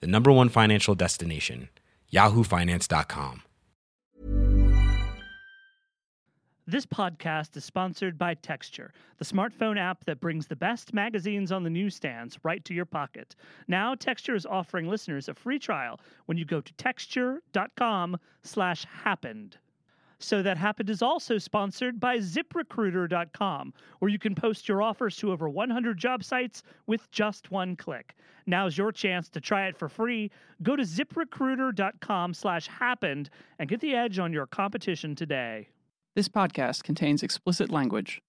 the number one financial destination, yahoofinance.com. This podcast is sponsored by Texture, the smartphone app that brings the best magazines on the newsstands right to your pocket. Now, Texture is offering listeners a free trial when you go to texture.com slash happened. So That Happened is also sponsored by ziprecruiter.com, where you can post your offers to over 100 job sites with just one click. Now's your chance to try it for free. Go to ziprecruiter.com slash happened and get the edge on your competition today. This podcast contains explicit language.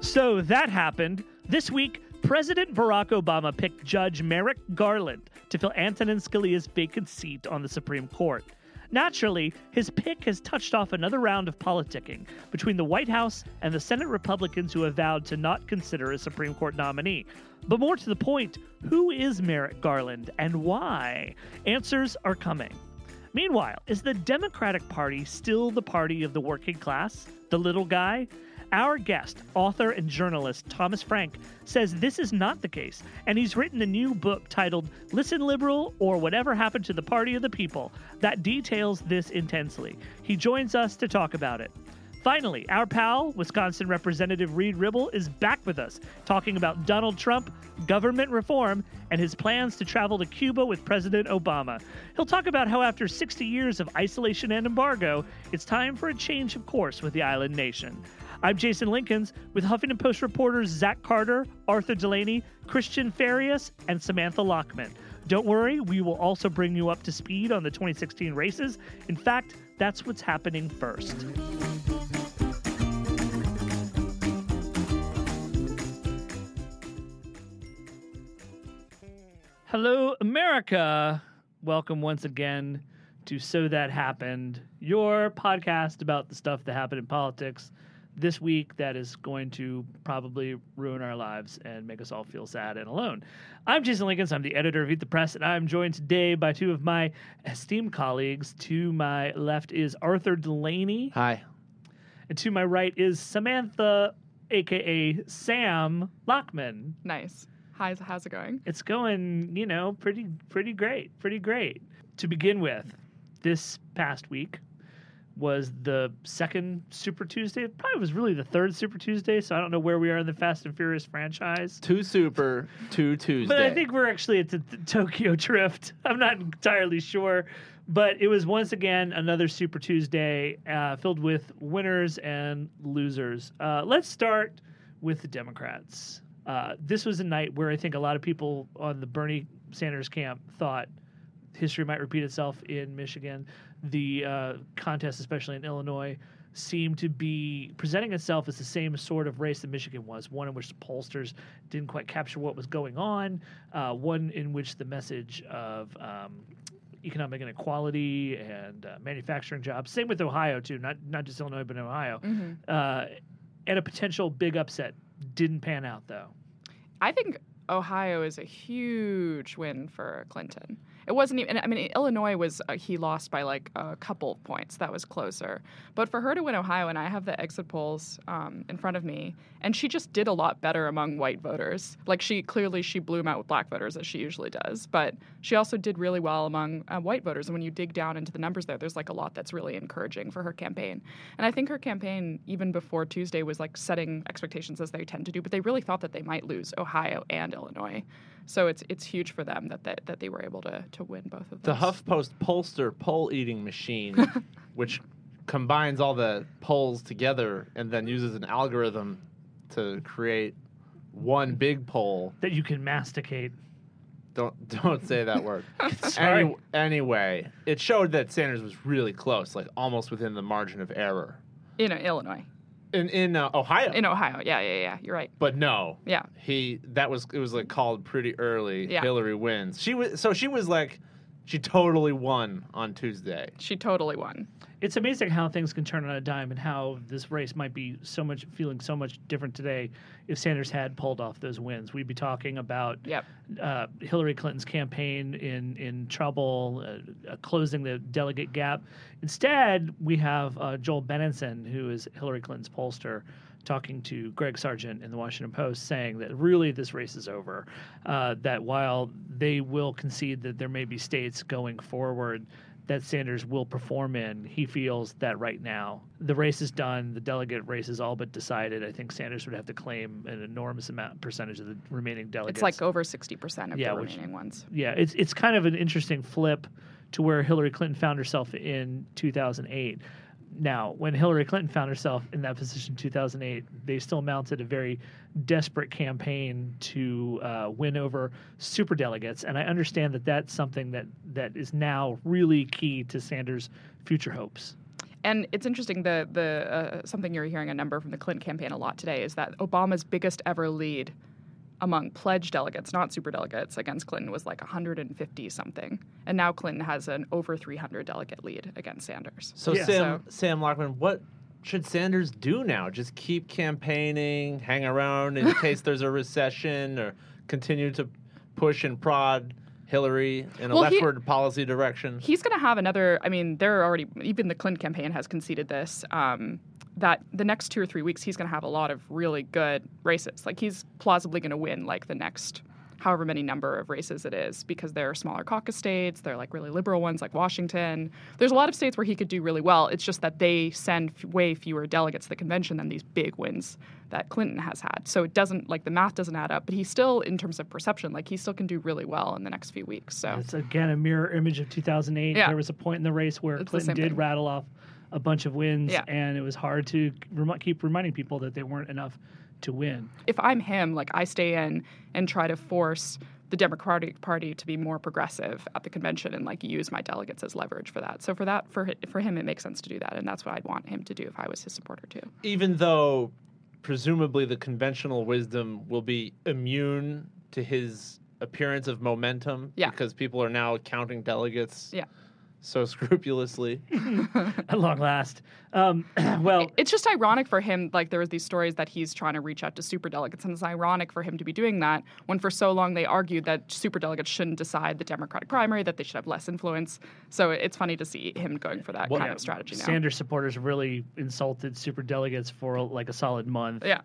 So that happened. This week, President Barack Obama picked Judge Merrick Garland to fill Antonin Scalia's vacant seat on the Supreme Court. Naturally, his pick has touched off another round of politicking between the White House and the Senate Republicans who have vowed to not consider a Supreme Court nominee. But more to the point, who is Merrick Garland and why? Answers are coming. Meanwhile, is the Democratic Party still the party of the working class, the little guy? Our guest, author and journalist Thomas Frank, says this is not the case, and he's written a new book titled Listen Liberal or Whatever Happened to the Party of the People that details this intensely. He joins us to talk about it. Finally, our pal, Wisconsin Representative Reid Ribble, is back with us talking about Donald Trump, government reform, and his plans to travel to Cuba with President Obama. He'll talk about how, after 60 years of isolation and embargo, it's time for a change of course with the island nation. I'm Jason Linkins with Huffington Post reporters Zach Carter, Arthur Delaney, Cristian Farias, and Samantha Lachman. Don't worry, we will also bring you up to speed on the 2016 races. In fact, that's what's happening first. Hello, America. Welcome once again to So That Happened, your podcast about the stuff that happened in politics this week that is going to probably ruin our lives and make us all feel sad and alone. I'm Jason Linkins. I'm the editor of Eat the Press, and I'm joined today by two of my esteemed colleagues. To my left is Arthur Delaney. Hi. And to my right is Samantha, aka Sam Lachman. Nice. How's how's it going? It's going, you know, pretty pretty great, pretty great. To begin with, this past week was the second Super Tuesday. It probably was really the third Super Tuesday, so I don't know where we are in the Fast and Furious franchise. Two Super, two Tuesday. But I think we're actually at the, the Tokyo Drift. I'm not entirely sure. But it was once again another Super Tuesday uh, filled with winners and losers. Uh, let's start with the Democrats. Uh, this was a night where I think a lot of people on the Bernie Sanders camp thought history might repeat itself in Michigan. The uh, contest, especially in Illinois, seemed to be presenting itself as the same sort of race that Michigan was one in which the pollsters didn't quite capture what was going on, uh, one in which the message of um, economic inequality and uh, manufacturing jobs, same with Ohio too, not not just Illinois but Ohio, Mm-hmm. uh, and a potential big upset didn't pan out though. I think Ohio is a huge win for Clinton. It wasn't even. I mean, Illinois was uh, he lost by like a couple of points. That was closer. But for her to win Ohio, and I have the exit polls um, in front of me, and she just did a lot better among white voters. Like she clearly she blew 'em out with black voters as she usually does, but she also did really well among uh, white voters. And when you dig down into the numbers there, there's like a lot that's really encouraging for her campaign. And I think her campaign, even before Tuesday, was like setting expectations as they tend to do. But they really thought that they might lose Ohio and Illinois. So it's it's huge for them that that, that they were able to to win both of the those. HuffPost pollster poll eating machine, which combines all the polls together and then uses an algorithm to create one big poll. That you can masticate. Don't don't say that word. Sorry. Any, anyway, it showed that Sanders was really close, like almost within the margin of error. you uh, know Illinois. In in uh, Ohio. in Ohio. Yeah, yeah, yeah. You're right. but no, Yeah. he that was it was like called pretty early. Yeah. Hillary wins. She was so she was like she totally won on Tuesday. She totally won. It's amazing how things can turn on a dime and how this race might be so much feeling so much different today if Sanders had pulled off those wins. We'd be talking about Yep. uh, Hillary Clinton's campaign in in trouble, uh, uh, closing the delegate gap. Instead, we have uh, Joel Benenson, who is Hillary Clinton's pollster, talking to Greg Sargent in the Washington Post, saying that really this race is over. Uh, that while they will concede that there may be states going forward that Sanders will perform in, he feels that right now the race is done. The delegate race is all but decided. I think Sanders would have to claim an enormous amount percentage of the remaining delegates. It's like over 60% of Yeah, the which- remaining ones. yeah, it's it's kind of an interesting flip to where Hillary Clinton found herself in 2008. Now, when Hillary Clinton found herself in that position in 2008, they still mounted a very desperate campaign to uh, win over superdelegates, and I understand that that's something that that is now really key to Sanders' future hopes. And it's interesting the the uh, something you're hearing a number from the Clinton campaign a lot today is that Obama's biggest ever lead among pledged delegates, not super delegates, against Clinton was like 150 something, and now Clinton has an over 300 delegate lead against Sanders. So Yeah. Sam Sam Lachman, what should Sanders do now? Just keep campaigning, hang around in case there's a recession, or continue to push and prod Hillary in a Well, he- leftward policy direction? He's going to have another. I mean, they're already even the Clinton campaign has conceded this. Um, that the next two or three weeks he's going to have a lot of really good races. Like he's plausibly going to win like the next however many number of races it is because they're smaller caucus states. They're like really liberal ones like Washington. There's a lot of states where he could do really well. It's just that they send f- way fewer delegates to the convention than these big wins that Clinton has had. So it doesn't like the math doesn't add up. But he still, in terms of perception, like he still can do really well in the next few weeks. So It's again a mirror image of 2008. Yeah. There was a point in the race where It's Clinton did thing. rattle off a bunch of wins, Yeah. and it was hard to remi- keep reminding people that they weren't enough to win. if I'm him, like I stay in and try to force the Democratic Party to be more progressive at the convention and like use my delegates as leverage for that. So for that, for for him, it makes sense to do that, and that's what I'd want him to do if I was his supporter too. Even though presumably the conventional wisdom will be immune to his appearance of momentum Yeah. because people are now counting delegates Yeah. So scrupulously. At long last. Um, well, It's just ironic for him. Like there was these stories that he's trying to reach out to super delegates, and it's ironic for him to be doing that when for so long they argued that super delegates shouldn't decide the Democratic primary, that they should have less influence. So it's funny to see him going for that Well, kind yeah, of strategy now. Sanders supporters really insulted super delegates for like a solid month. Yeah.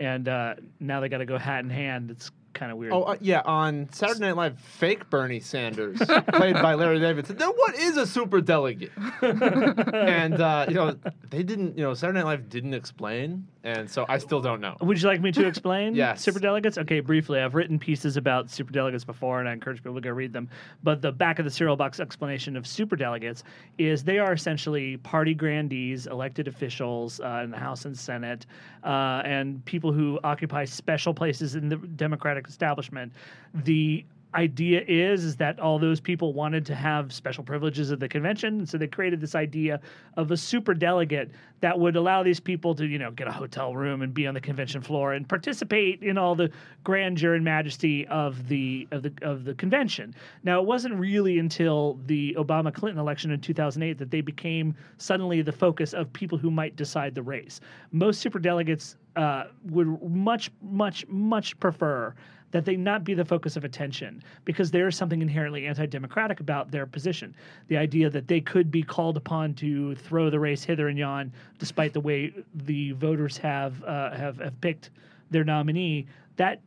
And uh, now they got to go hat in hand. It's kind of weird. Oh uh, yeah, on Saturday Night Live, fake Bernie Sanders, played by Larry David, said, "Now what is a super delegate?" and uh, you know they didn't. You know Saturday Night Live didn't explain, and so I still don't know. Would you like me to explain Yes. superdelegates? Okay, briefly. I've written pieces about super delegates before, and I encourage people to go read them. But the back of the cereal box explanation of super delegates is they are essentially party grandees, elected officials uh, in the House and Senate, uh, and people who occupy special places in the Democratic establishment. The idea is is that all those people wanted to have special privileges at the convention and so they created this idea of a super delegate that would allow these people to you know get a hotel room and be on the convention floor and participate in all the grandeur and majesty of the of the of the convention now it wasn't really until the Obama Clinton election in 2008 that they became suddenly the focus of people who might decide the race most super delegates uh, would much much much prefer that they not be the focus of attention because there is something inherently anti-democratic about their position. The idea that they could be called upon to throw the race hither and yon, despite the way the voters have uh, have, have picked their nominee, that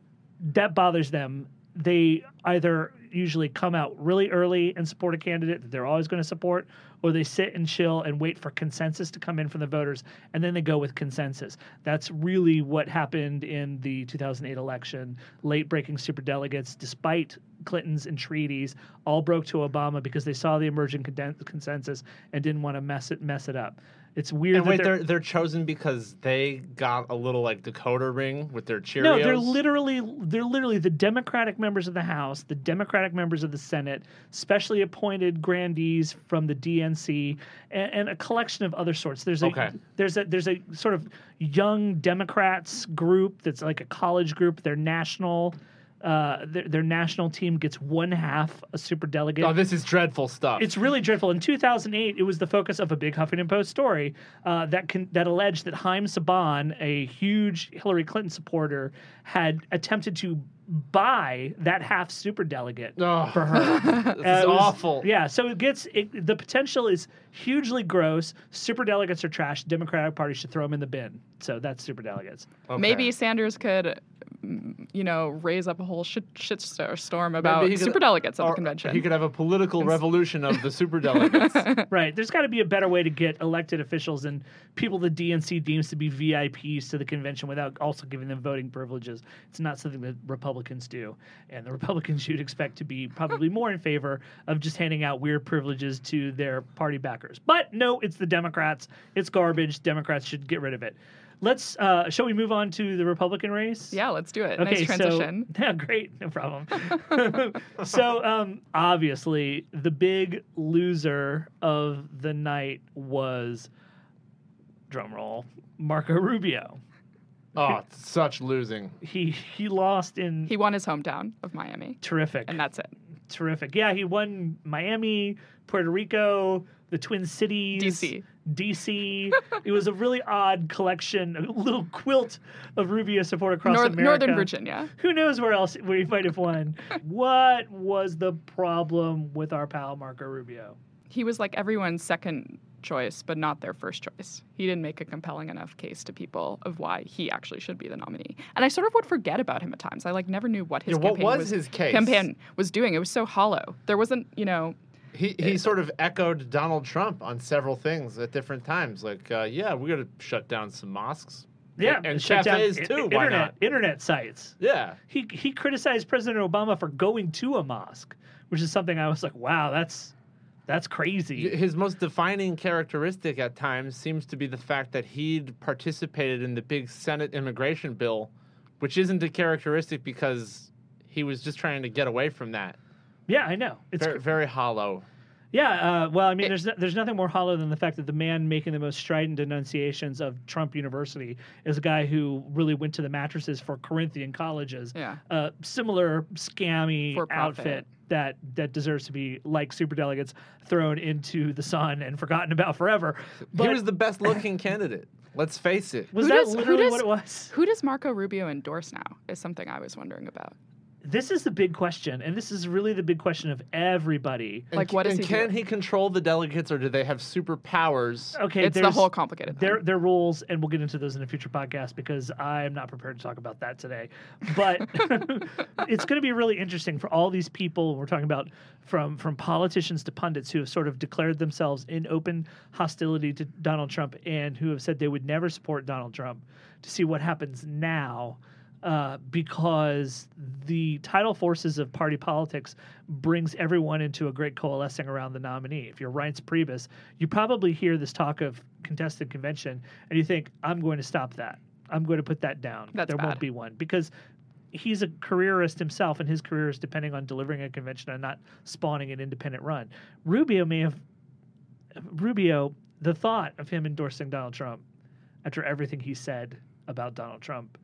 that bothers them. They either usually come out really early and support a candidate that they're always going to support, or they sit and chill and wait for consensus to come in from the voters, and then they go with consensus. That's really what happened in the 2008 election. Late breaking superdelegates, despite Clintons entreaties, all broke to Obama because they saw the emerging consensus and didn't want to mess it mess it up. It's weird. And wait, they're, they're they're chosen because they got a little like decoder ring with their Cheerios. no, they're literally they're literally the Democratic members of the House, the Democratic members of the Senate, specially appointed grandees from the DNC, and, and a collection of other sorts. There's a Okay. there's a there's a sort of young Democrats group that's like a college group. They're national uh, their, their national team gets one half a super delegate. Oh, this is dreadful stuff. It's really dreadful. In 2008, it was the focus of a big Huffington Post story uh, that can, that alleged that Haim Saban, a huge Hillary Clinton supporter, had attempted to buy that half super delegate Oh, for her. this Uh, is was- awful. Yeah, so it gets it, the potential is hugely gross. Super delegates are trash. Democratic Party should throw them in the bin. So that's super delegates. Okay. Maybe Sanders could, you know, raise up a whole shit, shit storm about Maybe he could- superdelegates at the convention. He could have a political revolution of the superdelegates. Right. There's got to be a better way to get elected officials and people the DNC deems to be VIPs to the convention without also giving them voting privileges. It's not something that Republicans do. And the Republicans you'd expect to be probably more in favor of just handing out weird privileges to their party backers. But no, it's the Democrats. It's garbage. Democrats should get rid of it. Let's uh shall we move on to the Republican race? yeah, let's do it. nice transition. So, yeah, great, no problem. so, um, obviously, the big loser of the night was, drumroll, Marco Rubio. oh, such losing. He he lost in he won his hometown of Miami, terrific, and that's it. terrific. Yeah, he won Miami, Puerto Rico, the Twin Cities, DC. DC. it was a really odd collection, a little quilt of Rubio support across North, America. Northern Virginia. Who knows where else we might have won? what was the problem with our pal Marco Rubio? He was like everyone's second choice, but not their first choice. He didn't make a compelling enough case to people of why he actually should be the nominee. And I sort of would forget about him at times. I like never knew what his Yeah, what campaign was was his case? campaign was doing. It was so hollow. There wasn't, you know, He he sort of echoed Donald Trump on several things at different times. Like, uh, yeah, we got to shut down some mosques. Yeah, and shut cafes i- too. Internet, Why not? internet sites. Yeah. He he criticized President Obama for going to a mosque, which is something I was like, wow, that's that's crazy. His most defining characteristic at times seems to be the fact that he'd participated in the big Senate immigration bill, which isn't a characteristic because he was just trying to get away from that. Yeah, I know. It's Very, very hollow. Yeah, uh, well, I mean, It- there's no, there's nothing more hollow than the fact that the man making the most strident denunciations of Trump University is a guy who really went to the mattresses for Corinthian colleges. Yeah. Uh, similar scammy outfit that that deserves to be like superdelegates thrown into the sun and forgotten about forever. But he was the best looking candidate. Let's face it. was Who that does- literally does- what it was? who does Marco Rubio endorse now? Is something I was wondering about. This is the big question, and this is really the big question of everybody. And Like, c- what is and he can doing? he control the delegates, or do they have superpowers? Okay, it's the whole complicated thing. Their their rules, and we'll get into those in a future podcast because I'm not prepared to talk about that today. But it's going to be really interesting for all these people we're talking about, from from politicians to pundits who have sort of declared themselves in open hostility to Donald Trump and who have said they would never support Donald Trump, to see what happens now. Uh, because the tidal forces of party politics brings everyone into a great coalescing around the nominee. If you're Reince Priebus, you probably hear this talk of contested convention and you think, I'm going to stop that. I'm going to put that down. That's there won't be one because he's a careerist himself and his career is depending on delivering a convention and not spawning an independent run. Rubio may have Rubio, the thought of him endorsing Donald Trump after everything he said about Donald Trump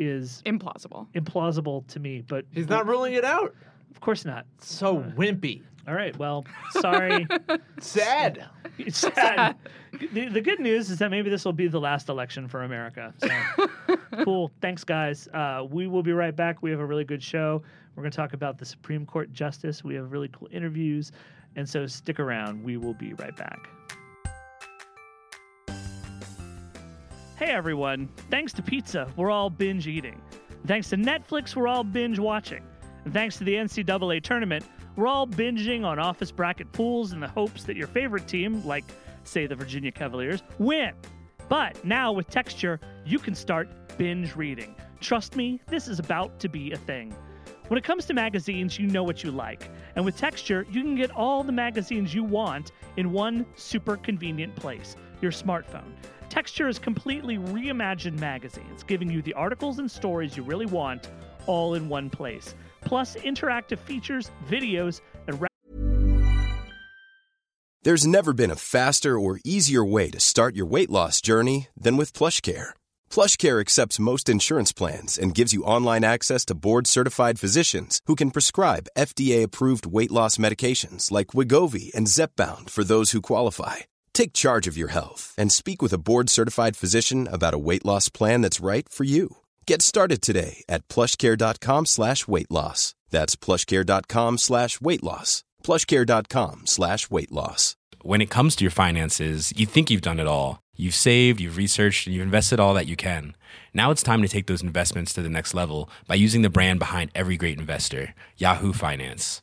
is Implausible. implausible to me, but He's not ruling it out. of course not. So wimpy. All right, well, sorry. Sad. it's sad. The, the good news is that maybe this will be the last election for America. So cool. Thanks, guys. Uh, we will be right back. We have a really good show. We're going to talk about the Supreme Court justice. We have really cool interviews. And so stick around. We will be right back. Hey everyone. Thanks to pizza, we're all binge eating. Thanks to Netflix, we're all binge watching. And thanks to the NCAA tournament, we're all binging on office bracket pools in the hopes that your favorite team, like, say, the Virginia Cavaliers, win. But now with Texture, you can start binge reading. Trust me, this is about to be a thing. When it comes to magazines, you know what you like. And with Texture, you can get all the magazines you want in one super convenient place your smartphone. Texture has completely reimagined magazines, giving you the articles and stories you really want all in one place. Plus, interactive features, videos, and There's never been a faster or easier way to start your weight loss journey than with PlushCare. PlushCare accepts most insurance plans and gives you online access to board-certified physicians who can prescribe FDA-approved weight loss medications like Wegovy and Zepbound for those who qualify. Take charge of your health and speak with a board-certified physician about a weight loss plan that's right for you. Get started today at plushcare.com slash weight loss. That's plushcare.com slash weight loss. plushcare.com slash weight loss. When it comes to your finances, you think you've done it all. You've saved, you've researched, and you've invested all that you can. Now it's time to take those investments to the next level by using the brand behind every great investor, Yahoo Finance.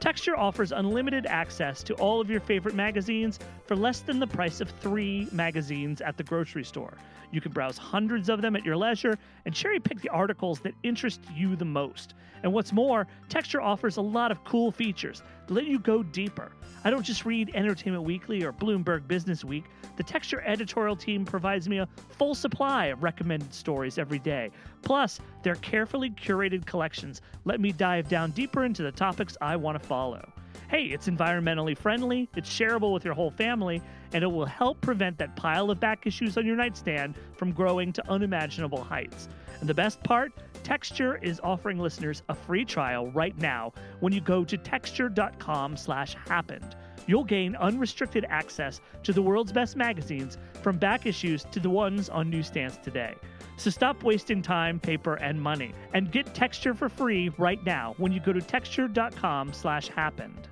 Texture offers unlimited access to all of your favorite magazines for less than the price of three magazines at the grocery store. You can browse hundreds of them at your leisure and cherry pick the articles that interest you the most. And what's more, Texture offers a lot of cool features that let you go deeper. I don't just read Entertainment Weekly or Bloomberg Business Week. The Texture editorial team provides me a full supply of recommended stories every day. Plus, their carefully curated collections let me dive down deeper into the topics I want to follow. Hey, it's environmentally friendly, it's shareable with your whole family, and it will help prevent that pile of back issues on your nightstand from growing to unimaginable heights. And the best part? Texture is offering listeners a free trial right now when you go to texture.com slash happened. You'll gain unrestricted access to the world's best magazines from back issues to the ones on newsstands today. So stop wasting time, paper, and money and get Texture for free right now when you go to texture.com slash happened.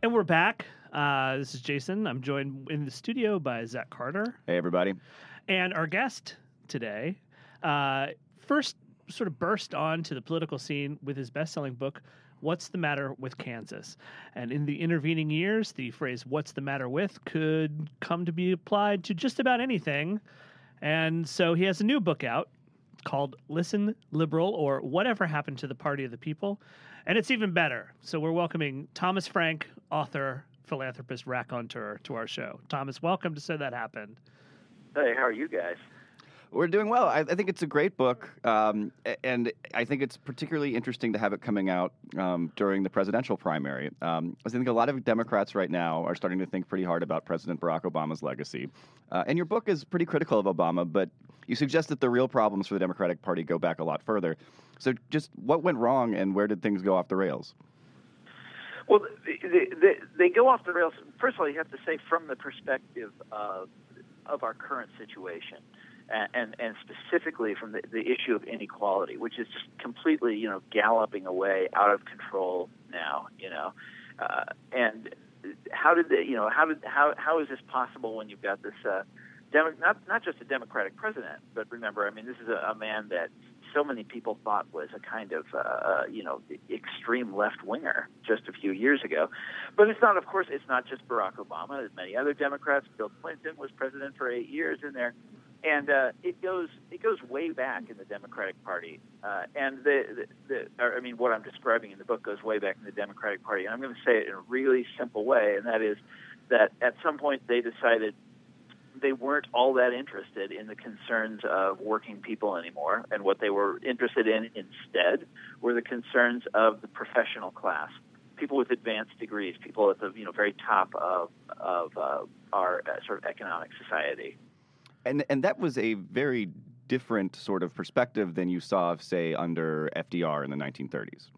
And we're back. Uh, this is Jason. I'm joined in the studio by Zach Carter. Hey, everybody. And our guest today uh, first sort of burst onto the political scene with his best selling book, What's the Matter with Kansas? And in the intervening years, the phrase What's the Matter with could come to be applied to just about anything. And so he has a new book out called Listen Liberal or Whatever Happened to the Party of the People. And it's even better. So we're welcoming Thomas Frank, author, philanthropist, raconteur, to our show. Thomas, welcome to So That Happened. Hey, how are you guys? We're doing well. I, I think it's a great book, um, and I think it's particularly interesting to have it coming out um, during the presidential primary. Um, I think a lot of Democrats right now are starting to think pretty hard about President Barack Obama's legacy. Uh, and your book is pretty critical of Obama, but you suggest that the real problems for the Democratic Party go back a lot further. So, just what went wrong, and where did things go off the rails? Well, they, they, they go off the rails. First of all, you have to say from the perspective of of our current situation, and and, specifically from the, the issue of inequality, which is just completely, you know, galloping away out of control now. You know, uh, and how did they, you know, how did how how is this possible when you've got this? Uh, Demo- not not just a Democratic president, but remember, I mean, this is a, a man that so many people thought was a kind of uh, you know extreme left winger just a few years ago. But it's not, of course, it's not just Barack Obama. There's many other Democrats. Bill Clinton was president for eight years in there, and uh, it goes it goes way back in the Democratic Party. Uh, and the, the, the I mean, what I'm describing in the book goes way back in the Democratic Party. And I'm going to say it in a really simple way, and that is that at some point they decided they weren't all that interested in the concerns of working people anymore, and what they were interested in instead were the concerns of the professional class, people with advanced degrees, people at the you know very top of of uh, our uh, sort of economic society. And and that was a very different sort of perspective than you saw, say, under FDR in the 1930s.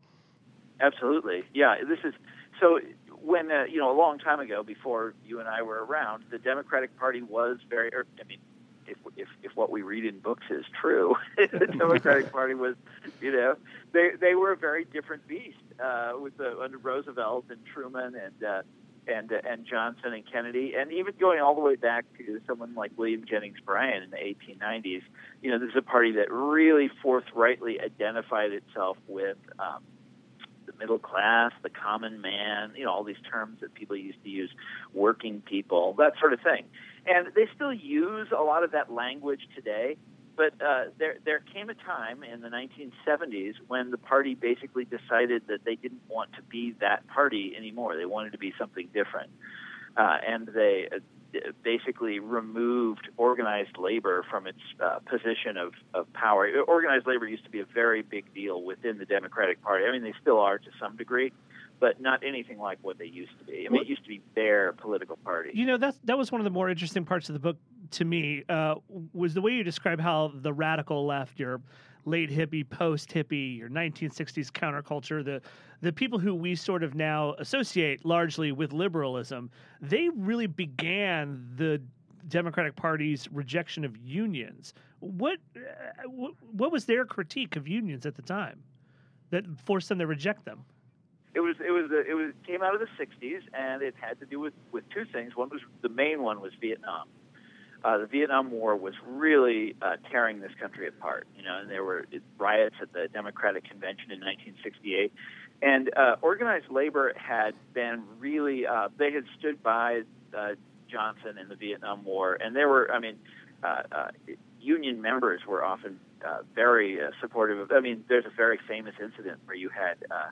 Absolutely, yeah. This is so when uh, you know a long time ago, before you and I were around, the Democratic Party was very. Or, I mean, if if if what we read in books is true, the Democratic Party was, you know, they they were a very different beast uh, with the under Roosevelt and Truman and. Uh, and uh, and Johnson and Kennedy, and even going all the way back to someone like William Jennings Bryan in the 1890s. You know, this is a party that really forthrightly identified itself with um, the middle class, the common man. You know, all these terms that people used to use, working people, that sort of thing. And they still use a lot of that language today. But uh, there, there came a time in the 1970s when the party basically decided that they didn't want to be that party anymore. They wanted to be something different, uh, and they uh, basically removed organized labor from its uh, position of, of power. Organized labor used to be a very big deal within the Democratic Party. I mean, they still are to some degree, but not anything like what they used to be. I mean, it used to be their political party. You know, that's that was one of the more interesting parts of the book to me uh, was the way you describe how the radical left, your late hippie, post hippie, your 1960s counterculture, the the people who we sort of now associate largely with liberalism, they really began the Democratic Party's rejection of unions. What uh, what was their critique of unions at the time that forced them to reject them? It was it was it was came out of the '60s, and it had to do with with two things. One was the main one was Vietnam. Uh, the Vietnam War was really uh, tearing this country apart. You know, and there were riots at the Democratic Convention in 1968, and uh, organized labor had been really uh, they had stood by uh, Johnson in the Vietnam War, and there were I mean, uh, uh, union members were often uh, very uh, supportive of. I mean, there's a very famous incident where you had. Uh,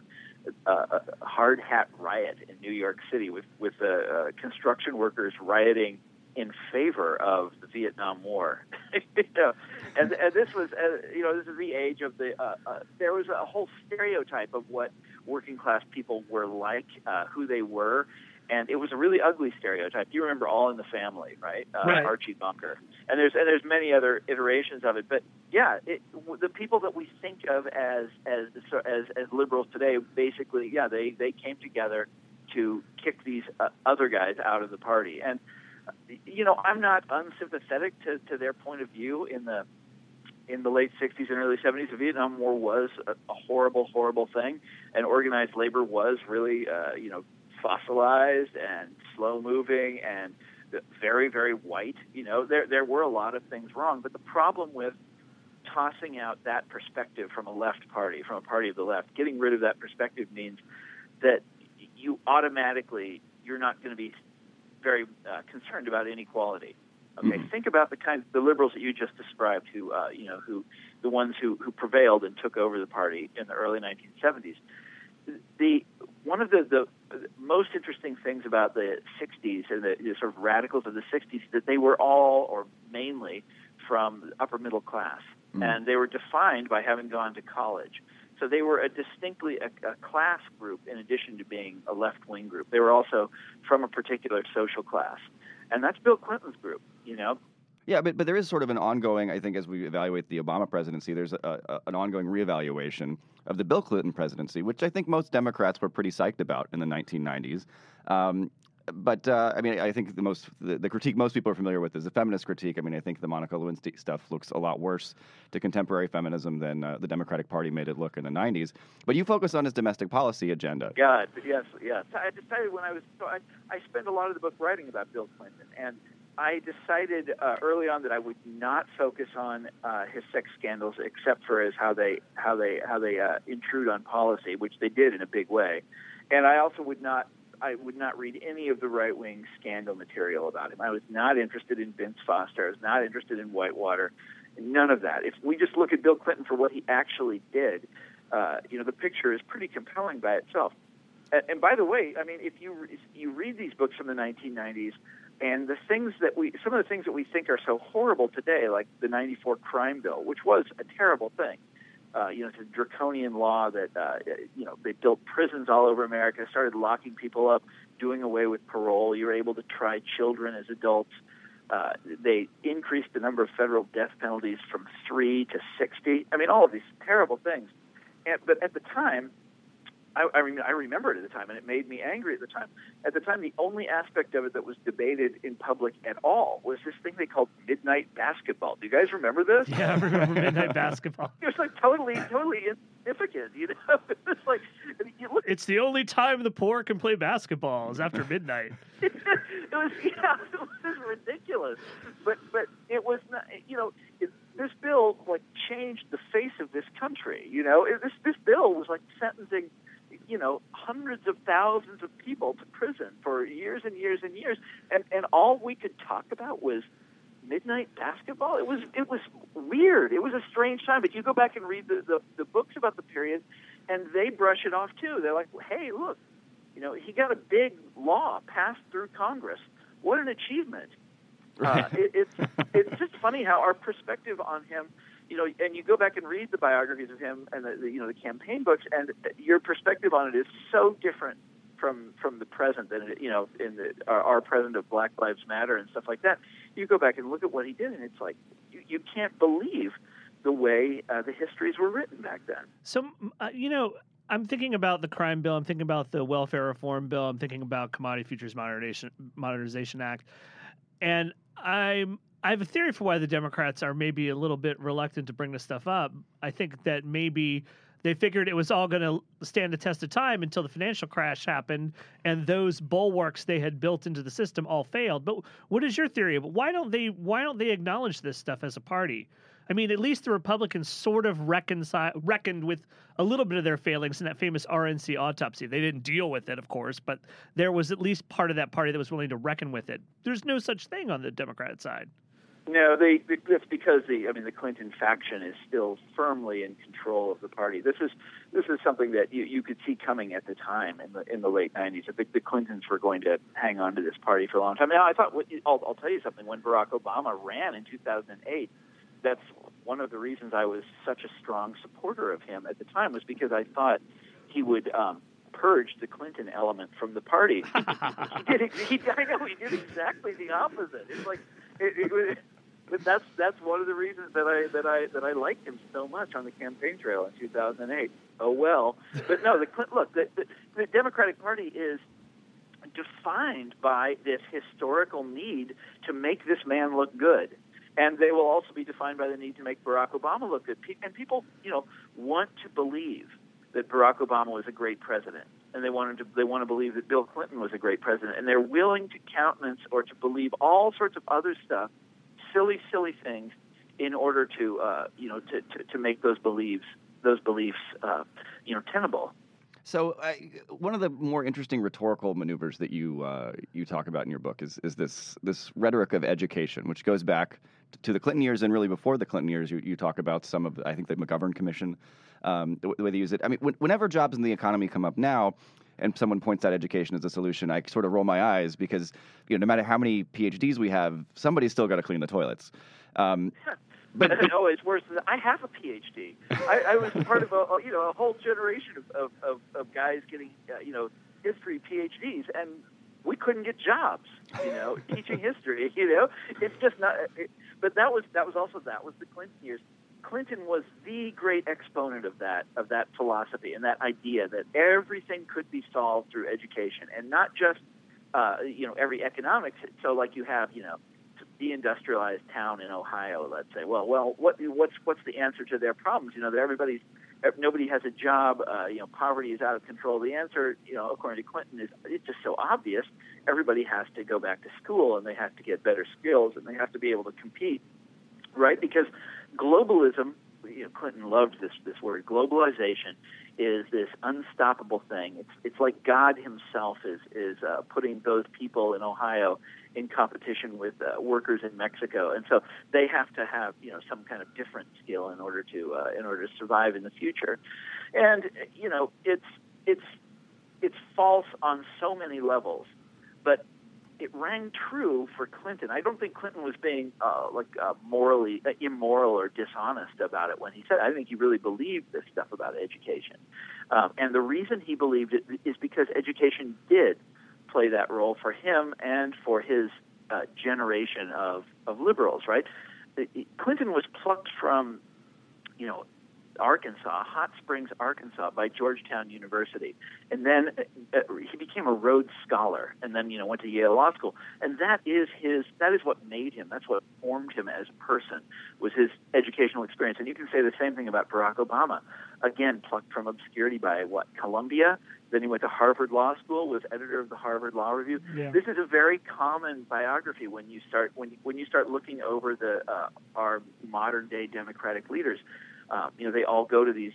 uh, a hard hat riot in New York City with with uh, uh, construction workers rioting in favor of the Vietnam War. you know, and, and this was uh, you know this is the age of the uh, uh, there was a whole stereotype of what working class people were like, uh, who they were, and it was a really ugly stereotype. You remember All in the Family, right? Uh, right. Archie Bunker, and there's and there's many other iterations of it. But yeah, it, the people that we think of as as as as liberals today, basically, yeah, they they came together to kick these uh, other guys out of the party. And you know, I'm not unsympathetic to to their point of view in the in the late 60s and early 70s, the Vietnam War was a, a horrible, horrible thing, and organized labor was really, uh, you know, fossilized and slow moving and very very white you know. There there were a lot of things wrong but the problem with tossing out that perspective from a left party from a party of the left getting rid of that perspective means that you automatically you're not going to be very uh, concerned about inequality okay mm-hmm. think about the kind of the liberals that you just described who uh, you know who the ones who who prevailed and took over the party in the early 1970s the one of the, the most interesting things about the 60s and the, the sort of radicals of the 60s that they were all or mainly from the upper middle class mm. and they were defined by having gone to college so they were a distinctly a, a class group in addition to being a left wing group. They were also from a particular social class. And that's bill clinton's group you know? Yeah, but, but there is sort of an ongoing, I think, as we evaluate the Obama presidency, there's a, a, an ongoing reevaluation of the Bill Clinton presidency, which I think most Democrats were pretty psyched about in the 1990s. Um, but uh, I mean, I think the most the, the, critique most people are familiar with is the feminist critique. I mean, I think the Monica Lewinsky stuff looks a lot worse to contemporary feminism than uh, the Democratic Party made it look in the '90s. But you focus on his domestic policy agenda. God, yes, yes. I decided when I was so I, I spent a lot of the book writing about Bill Clinton, and I decided uh, early on that I would not focus on uh, his sex scandals, except for as how they how they how they uh, intrude on policy, which they did in a big way. And I also would not I would not read any of the right wing scandal material about him. I was not interested in Vince Foster. I was not interested in Whitewater. None of that. If we just look at Bill Clinton for what he actually did, uh, you know, the picture is pretty compelling by itself. And, and by the way, I mean, if you if you read these books from the 1990s and the things that we, some of the things that we think are so horrible today, like the 94 crime bill, which was a terrible thing. Uh, you know, it's a draconian law that, uh, you know, they built prisons all over America, started locking people up, doing away with parole. You were able to try children as adults. Uh, they increased the number of federal death penalties from three to 60. I mean, all of these terrible things. And, but at the time, I, I, I remember it at the time, and it made me angry at the time. At the time, the only aspect of it that was debated in public at all was this thing they called midnight basketball. Do you guys remember this? Yeah, I remember midnight basketball. It was like totally, totally insignificant. You know, it's like you look. It's the only time the poor can play basketball is after midnight. it was yeah, it was ridiculous. But but it was not. You know, it, this bill like changed the face of this country. You know, it, this this bill was like sentencing you know hundreds of thousands of people to prison for years and years and years. And and all we could talk about was midnight basketball. It was it was weird. It was a strange time. But you go back and read the the, the books about the period and they brush it off too. They're like hey look you know he got a big law passed through congress. What an achievement. Uh, it, it's it's just funny how our perspective on him you know, and you go back and read the biographies of him and the, the you know the campaign books, and your perspective on it is so different from from the present than it, you know in the our, our present of Black Lives Matter and stuff like that. You go back and look at what he did, and it's like you, you can't believe the way uh, the histories were written back then. So uh, you know. I'm thinking about the crime bill. I'm thinking about the welfare reform bill. I'm thinking about Commodity Futures Modernization Modernization Act, and I'm I have a theory for why the Democrats are maybe a little bit reluctant to bring this stuff up. I think that maybe they figured it was all going to stand the test of time until the financial crash happened and those bulwarks they had built into the system all failed. But what is your theory? Why don't they why don't they acknowledge this stuff as a party? I mean, at least the Republicans sort of reconcile, reckoned with a little bit of their failings in that famous RNC autopsy. They didn't deal with it, of course, but there was at least part of that party that was willing to reckon with it. There's no such thing on the Democrat side. No, they, that's because the I mean the Clinton faction is still firmly in control of the party. This is this is something that you, you could see coming at the time in the in the late '90s. I think the Clintons were going to hang on to this party for a long time. Now, I thought I'll, I'll tell you something. When Barack Obama ran in 2008, that's one of the reasons I was such a strong supporter of him at the time was because I thought he would um, purge the Clinton element from the party. he did. He, I know he did exactly the opposite. It's like it, it, but that's that's one of the reasons that I that I that I liked him so much on the campaign trail in 2008. Oh well, but no, the look, the, the, the Democratic Party is defined by this historical need to make this man look good. And they will also be defined by the need to make Barack Obama look good. And people, you know, want to believe that Barack Obama was a great president, and they wanted to they want to believe that Bill Clinton was a great president, and they're willing to countenance or to believe all sorts of other stuff silly, silly things in order to, uh, you know, to, to, to, make those beliefs, those beliefs, uh, you know, tenable. So, uh, one of the more interesting rhetorical maneuvers that you uh, you talk about in your book is is this this rhetoric of education, which goes back to the Clinton years and really before the Clinton years. You, you talk about some of I think the McGovern Commission, um, the, way they use it. I mean, whenever jobs in the economy come up now, and someone points out education as a solution, I sort of roll my eyes because you know no matter how many PhDs we have, somebody's still got to clean the toilets. Um, but no, it's worse. Than, I have a PhD. I, I was part of a you know a whole generation of of, of guys getting uh, you know history PhDs, and we couldn't get jobs. You know, teaching history. You know, it's just not. It, but that was that was also that was the Clinton years. Clinton was the great exponent of that of that philosophy and that idea that everything could be solved through education and not just uh, you know every economics. So like you have you know deindustrialized town in Ohio, let's say. Well, well, what what's what's the answer to their problems? You know that everybody's nobody has a job. Uh, you know, poverty is out of control. The answer, you know, according to Clinton, is it's just so obvious. Everybody has to go back to school and they have to get better skills and they have to be able to compete, right? Because globalism, you know, Clinton loved this this word. Globalization is this unstoppable thing. It's it's like God Himself is is uh, putting those people in Ohio in competition with uh, workers in Mexico, and so they have to have you know some kind of different skill in order to uh, in order to survive in the future. And you know it's it's it's false on so many levels, but it rang true for Clinton. I don't think Clinton was being uh, like uh, morally uh, immoral or dishonest about it when he said. It. I think he really believed this stuff about education, um, and the reason he believed it is because education did play that role for him and for his uh, generation of of liberals. Right, Clinton was plucked from, you know, Arkansas, Hot Springs, Arkansas, by Georgetown University, and then uh, he became a Rhodes Scholar, and then you know went to Yale Law School, and that is his that is what made him. That's what formed him as a person was his educational experience. And you can say the same thing about Barack Obama. Again, plucked from obscurity by what Columbia. Then he went to Harvard Law School, was editor of the Harvard Law Review. Yeah. This is a very common biography when you start when when you start looking over the uh, our modern day Democratic leaders. Um, you know, they all go to these,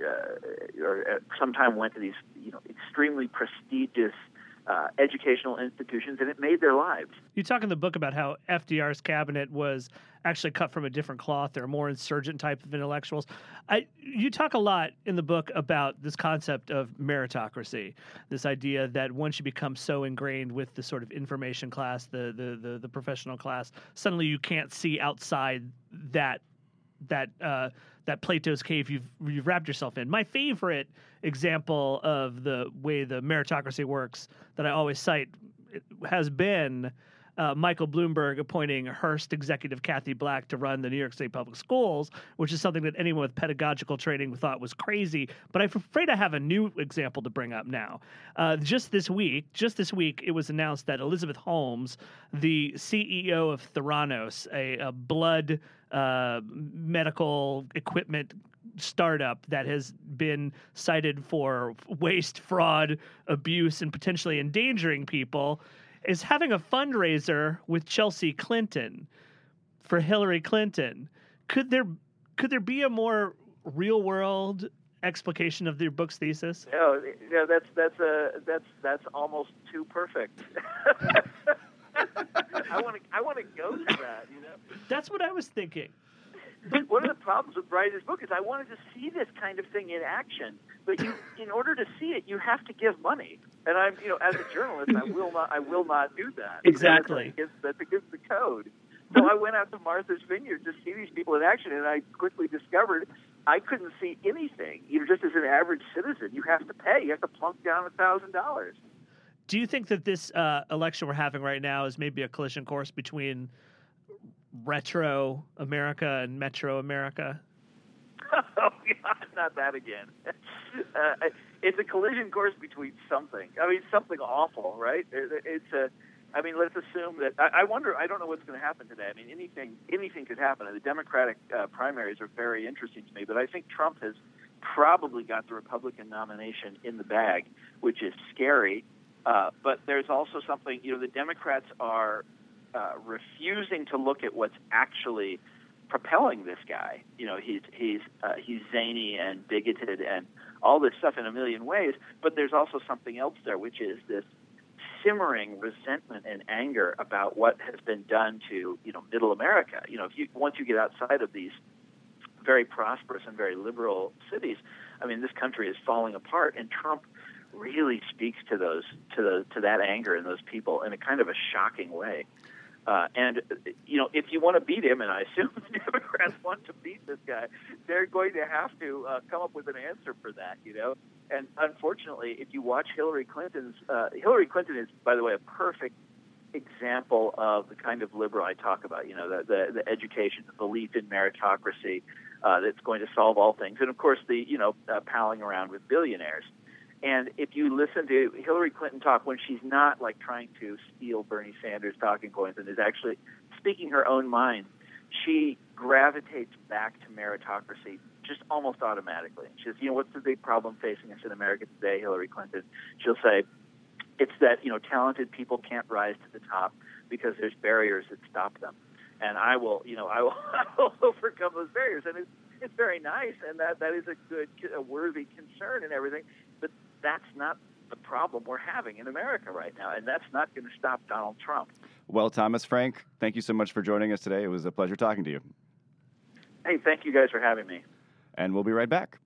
uh, or at some time went to these, you know, extremely prestigious uh, educational institutions, and it made their lives. You talk in the book about how FDR's cabinet was actually cut from a different cloth. They're more insurgent type of intellectuals. I, you talk a lot in the book about this concept of meritocracy, this idea that once you become so ingrained with the sort of information class, the the the, the professional class, suddenly you can't see outside that that uh, that Plato's cave you've you've wrapped yourself in. My favorite example of the way the meritocracy works that I always cite has been uh, Michael Bloomberg appointing Hearst executive Cathie Black to run the New York State Public Schools, which is something that anyone with pedagogical training thought was crazy. But I'm afraid I have a new example to bring up now. Uh, just this week, just this week, it was announced that Elizabeth Holmes, the CEO of Theranos, a, a blood uh, medical equipment startup that has been cited for waste, fraud, abuse, and potentially endangering people, is having a fundraiser with Chelsea Clinton for Hillary Clinton. Could there could there be a more real world explication of your book's thesis? No, yeah, that's that's a that's that's almost too perfect. I want to I want to go to that. You know. That's what I was thinking. One of the problems with writing this book is I wanted to see this kind of thing in action. But you, in order to see it, you have to give money. And I'm, you know, as a journalist, I will not, I will not do that. Exactly. That's against, that's against the code. So I went out to Martha's Vineyard to see these people in action, and I quickly discovered I couldn't see anything. You know, just as an average citizen, you have to pay. You have to plunk down a thousand dollars. Do you think that this uh, election we're having right now is maybe a collision course between retro America and metro America? oh God, not that again. Uh, it's a collision course between something. I mean, something awful, right? It- It's a. I mean, let's assume that. I I wonder. I don't know what's going to happen today. I mean, anything anything could happen. The Democratic uh, primaries are very interesting to me, but I think Trump has probably got the Republican nomination in the bag, which is scary. Uh, but there's also something. You know, the Democrats are uh, refusing to look at what's actually propelling this guy. You know, he's he's uh, he's zany and bigoted and all this stuff in a million ways. But there's also something else there, which is this simmering resentment and anger about what has been done to you know middle America. You know, if you once you get outside of these very prosperous and very liberal cities, I mean, this country is falling apart, and Trump really speaks to those to the to that anger in those people in a kind of a shocking way. Uh, and you know, if you want to beat him, and I assume the Democrats want to beat this guy, they're going to have to uh, come up with an answer for that. You know, and unfortunately, if you watch Hillary Clinton's, uh, Hillary Clinton is, by the way, a perfect example of the kind of liberal I talk about. You know, the the, the education, the belief in meritocracy uh, that's going to solve all things, and of course, the you know, uh, palling around with billionaires. And if you listen to Hillary Clinton talk when she's not like trying to steal Bernie Sanders' talking points and is actually speaking her own mind, she gravitates back to meritocracy just almost automatically. She says, you know, what's the big problem facing us in America today, Hillary Clinton? She'll say, it's that, you know, talented people can't rise to the top because there's barriers that stop them. And I will, you know, I will, overcome those barriers. And it's, it's very nice, and that, that is a good, a worthy concern and everything. But that's not the problem we're having in America right now, and that's not going to stop Donald Trump. Well, Thomas Frank, thank you so much for joining us today. It was a pleasure talking to you. Hey, thank you guys for having me. And we'll be right back.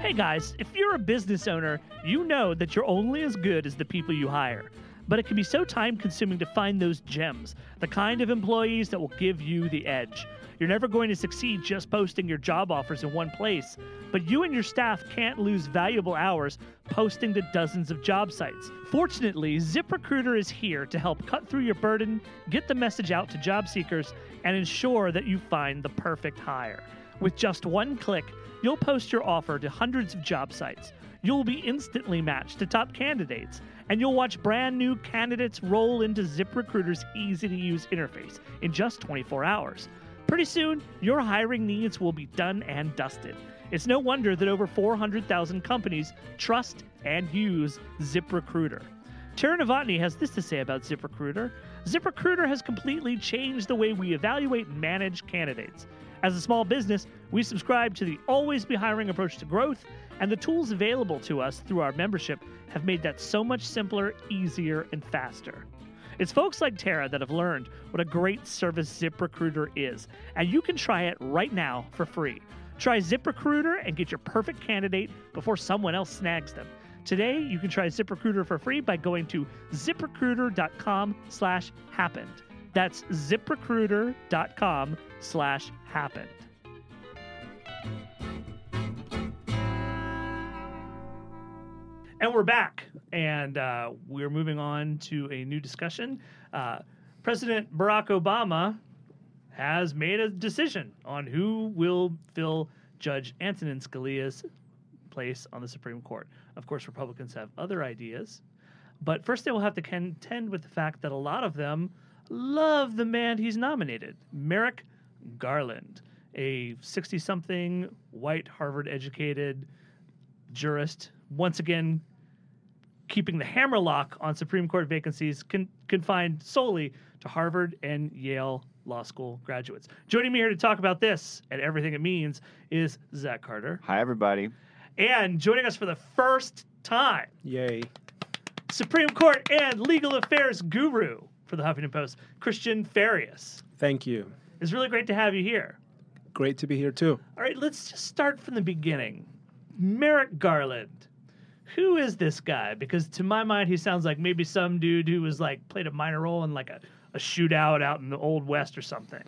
Hey guys, if you're a business owner, you know that you're only as good as the people you hire. But it can be so time consuming to find those gems, the kind of employees that will give you the edge. You're never going to succeed just posting your job offers in one place, but you and your staff can't lose valuable hours posting to dozens of job sites. Fortunately, ZipRecruiter is here to help cut through your burden, get the message out to job seekers, and ensure that you find the perfect hire. With just one click, you'll post your offer to hundreds of job sites. You'll be instantly matched to top candidates, and you'll watch brand new candidates roll into ZipRecruiter's easy to use interface in just 24 hours. Pretty soon, your hiring needs will be done and dusted. It's no wonder that over 400,000 companies trust and use ZipRecruiter. Tara Novotny has this to say about ZipRecruiter. ZipRecruiter has completely changed the way we evaluate and manage candidates. As a small business, we subscribe to the always be hiring approach to growth, and the tools available to us through our membership have made that so much simpler, easier, and faster. It's folks like Tara that have learned what a great service ZipRecruiter is, and you can try it right now for free. Try ZipRecruiter and get your perfect candidate before someone else snags them. Today, you can try ZipRecruiter for free by going to ziprecruiter.com slash happened. That's ziprecruiter.com slash happened. And we're back, and uh, we're moving on to a new discussion. Uh, President Barack Obama has made a decision on who will fill Judge Antonin Scalia's place on the Supreme Court. Of course, Republicans have other ideas, but first they will have to contend with the fact that a lot of them love the man he's nominated, Merrick Garland, a 60 something white Harvard educated jurist, once again keeping the hammerlock on Supreme Court vacancies con- confined solely to Harvard and Yale Law School graduates. Joining me here to talk about this and everything it means is Zach Carter. Hi, everybody. And joining us for the first time, Yay. Supreme Court and legal affairs guru for the Huffington Post, Cristian Farias. Thank you. It's really great to have you here. Great to be here too. All right, let's just start from the beginning. Merrick Garland. Who is this guy? Because to my mind, he sounds like maybe some dude who was like played a minor role in like a, a shootout out in the Old West or something.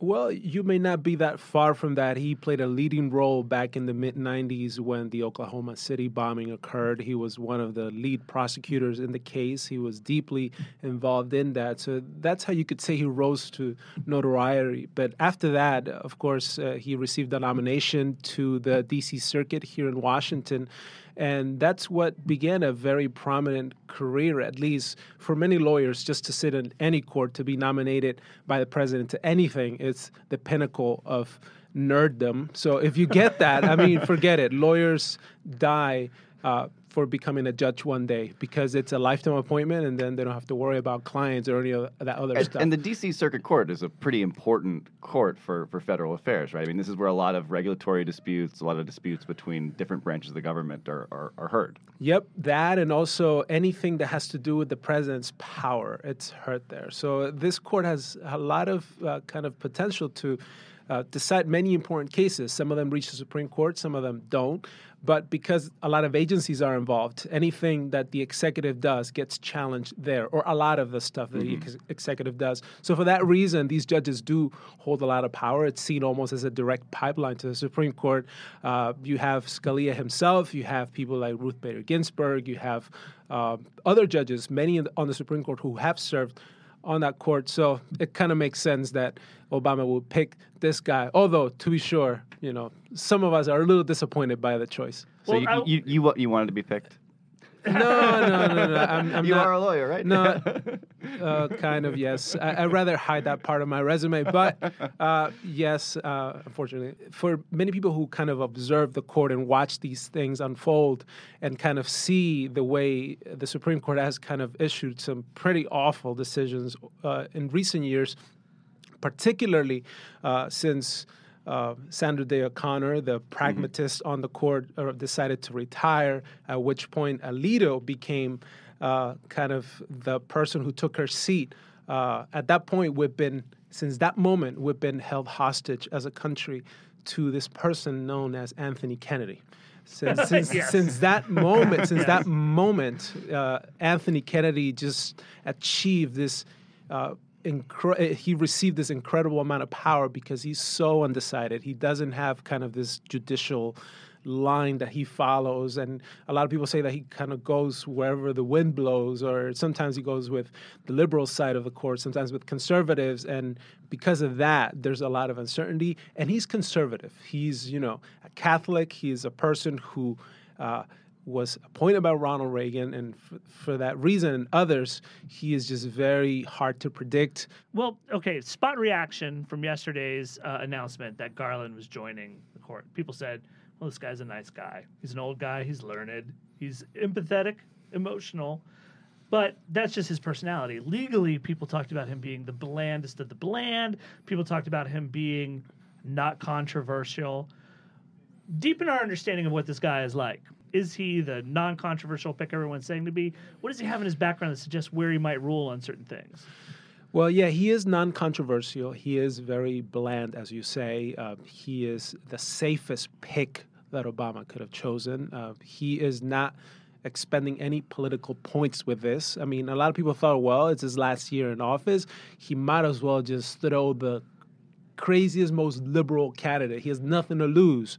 Well, you may not be that far from that. He played a leading role back in the mid 90s when the Oklahoma City bombing occurred. He was one of the lead prosecutors in the case. He was deeply involved in that. So that's how you could say he rose to notoriety. But after that, of course, uh, he received a nomination to the D.C. Circuit here in Washington. And that's what began a very prominent career, at least for many lawyers, just to sit in any court, to be nominated by the president to anything. It's the pinnacle of nerddom. So if you get that, I mean, forget it. Lawyers die uh, for becoming a judge one day because it's a lifetime appointment, and then they don't have to worry about clients or any of that other And, stuff. and the D.C. Circuit Court is a pretty important court for, for federal affairs, right? I mean, this is where a lot of regulatory disputes, a lot of disputes between different branches of the government are, are, are heard. Yep, that and also anything that has to do with the president's power, it's heard there. So this court has a lot of uh, kind of potential to uh, decide many important cases. Some of them reach the Supreme Court, some of them don't. But because a lot of agencies are involved, anything that the executive does gets challenged there, or a lot of the stuff that the ex- executive does. So for that reason, these judges do hold a lot of power. It's seen almost as a direct pipeline to the Supreme Court. Uh, you have Scalia himself, you have people like Ruth Bader Ginsburg, you have uh, other judges, many on the Supreme Court who have served on that court. So it kind of makes sense that Obama would pick this guy. Although, to be sure, you know, some of us are a little disappointed by the choice. So Well, you, you, you, you wanted to be picked? No, no, no, no. I'm, I'm you not, are a lawyer, right? No, uh, kind of yes. I, I'd rather hide that part of my resume, but uh, yes, uh, unfortunately, for many people who kind of observe the court and watch these things unfold and kind of see the way the Supreme Court has kind of issued some pretty awful decisions uh, in recent years, particularly uh, since. Uh, Sandra Day O'Connor, the pragmatist on the court, uh, decided to retire, at which point Alito became uh, kind of the person who took her seat. Uh, at that point, we've been, since that moment, we've been held hostage as a country to this person known as Anthony Kennedy. Since, since, Yes. since that moment, since that moment, uh, Anthony Kennedy just achieved this uh, incre- he received this incredible amount of power because he's so undecided. He doesn't have kind of this judicial line that he follows. And a lot of people say that he kind of goes wherever the wind blows or sometimes he goes with the liberal side of the court sometimes with conservatives. And because of that there's a lot of uncertainty. And he's conservative. He's you know a catholic. He's a person who uh, was appointed by Ronald Reagan, and f- for that reason and others, he is just very hard to predict. Well, okay, spot reaction from yesterday's uh, announcement that Garland was joining the court. People said, well, this guy's a nice guy. He's an old guy, he's learned, he's empathetic, emotional. But that's just his personality. Legally, people talked about him being the blandest of the bland. People talked about him being not controversial. Deepen our understanding of what this guy is like. Is he the non controversial pick everyone's saying to be? What does he have in his background that suggests where he might rule on certain things? Well, yeah, he is non controversial. He is very bland, as you say. Uh, he is the safest pick that Obama could have chosen. Uh, he is not expending any political points with this. I mean, a lot of people thought, well, it's his last year in office. He might as well just throw the craziest, most liberal candidate. He has nothing to lose.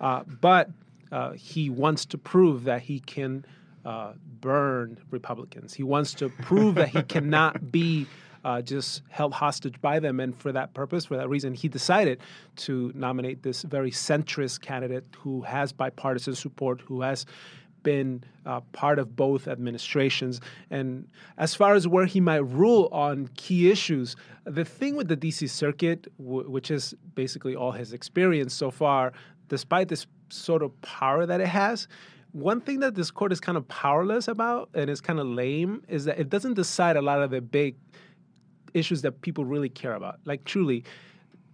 Uh, but uh, he wants to prove that he can uh, burn Republicans. He wants to prove that he cannot be uh, just held hostage by them. And for that purpose, for that reason, he decided to nominate this very centrist candidate who has bipartisan support, who has been uh, part of both administrations. And as far as where he might rule on key issues, the thing with the DC Circuit, w- which is basically all his experience so far, despite this sort of power that it has, one thing that this court is kind of powerless about and is kind of lame is that it doesn't decide a lot of the big issues that people really care about. Like, truly,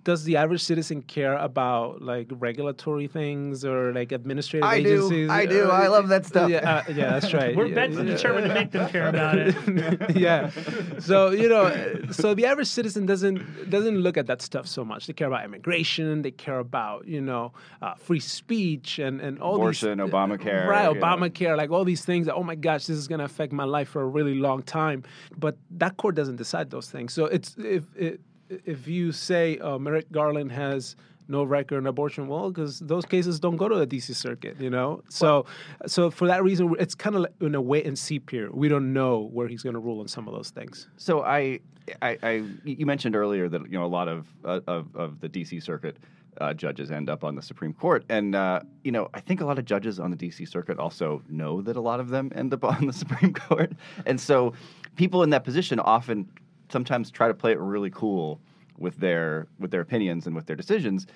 does the average citizen care about like regulatory things or like administrative I do. agencies? I do. I love that stuff. Yeah, uh, yeah that's right. We're yeah, bent yeah. determined to make them care about it. yeah. So you know, so the average citizen doesn't doesn't look at that stuff so much. They care about immigration. They care about you know uh, free speech and and all Abortion, these Obamacare, right? you know. Obamacare, like all these things. That, oh my gosh, this is going to affect my life for a really long time. But that court doesn't decide those things. So it's if it, if you say uh, Merrick Garland has no record in abortion, well, because those cases don't go to the D.C. Circuit, you know. So, so for that reason, it's kind of like in a wait and see period. We don't know where he's going to rule on some of those things. So I, I, I, you mentioned earlier that you know a lot of uh, of, of the D.C. Circuit uh, judges end up on the Supreme Court, and uh, you know I think a lot of judges on the D.C. Circuit also know that a lot of them end up on the Supreme Court, and so people in that position often sometimes try to play it really cool with their with their opinions and with their decisions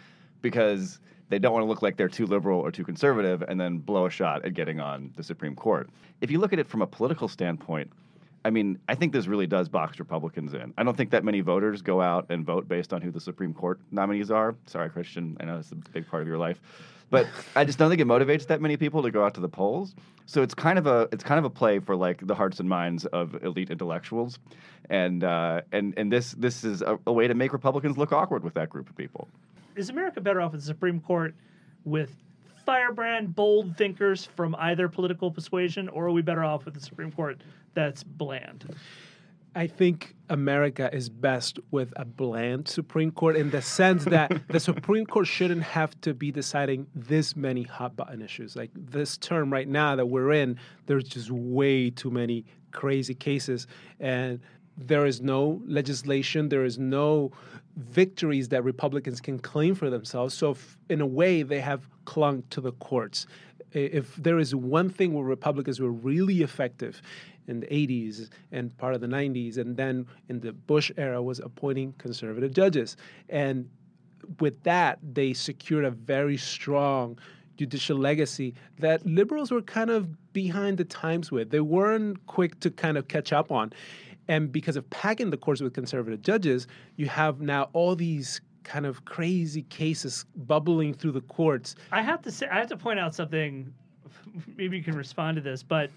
because they don't want to look like they're too liberal or too conservative and then blow a shot at getting on the Supreme Court. If you look at it from a political standpoint, I mean, I think this really does box Republicans in. I don't think that many voters go out and vote based on who the Supreme Court nominees are. Sorry, Cristian, I know it's a big part of your life, but I just don't think it motivates that many people to go out to the polls. So it's kind of a it's kind of a play for like the hearts and minds of elite intellectuals, and uh, and and this this is a, a way to make Republicans look awkward with that group of people. Is America better off with the Supreme Court with firebrand, bold thinkers from either political persuasion, or are we better off with the Supreme Court that's bland? I think America is best with a bland Supreme Court in the sense that the Supreme Court shouldn't have to be deciding this many hot button issues. Like this term right now that we're in, there's just way too many crazy cases. And there is no legislation, there is no victories that Republicans can claim for themselves. So, f- in a way, they have clung to the courts. If there is one thing where Republicans were really effective in the 80s and part of the 90s, and then in the Bush era, was appointing conservative judges. And with that, they secured a very strong judicial legacy that liberals were kind of behind the times with. They weren't quick to kind of catch up on. And because of packing the courts with conservative judges, you have now all these kind of crazy cases bubbling through the courts. I have to say, I have to point out something. Maybe you can respond to this, but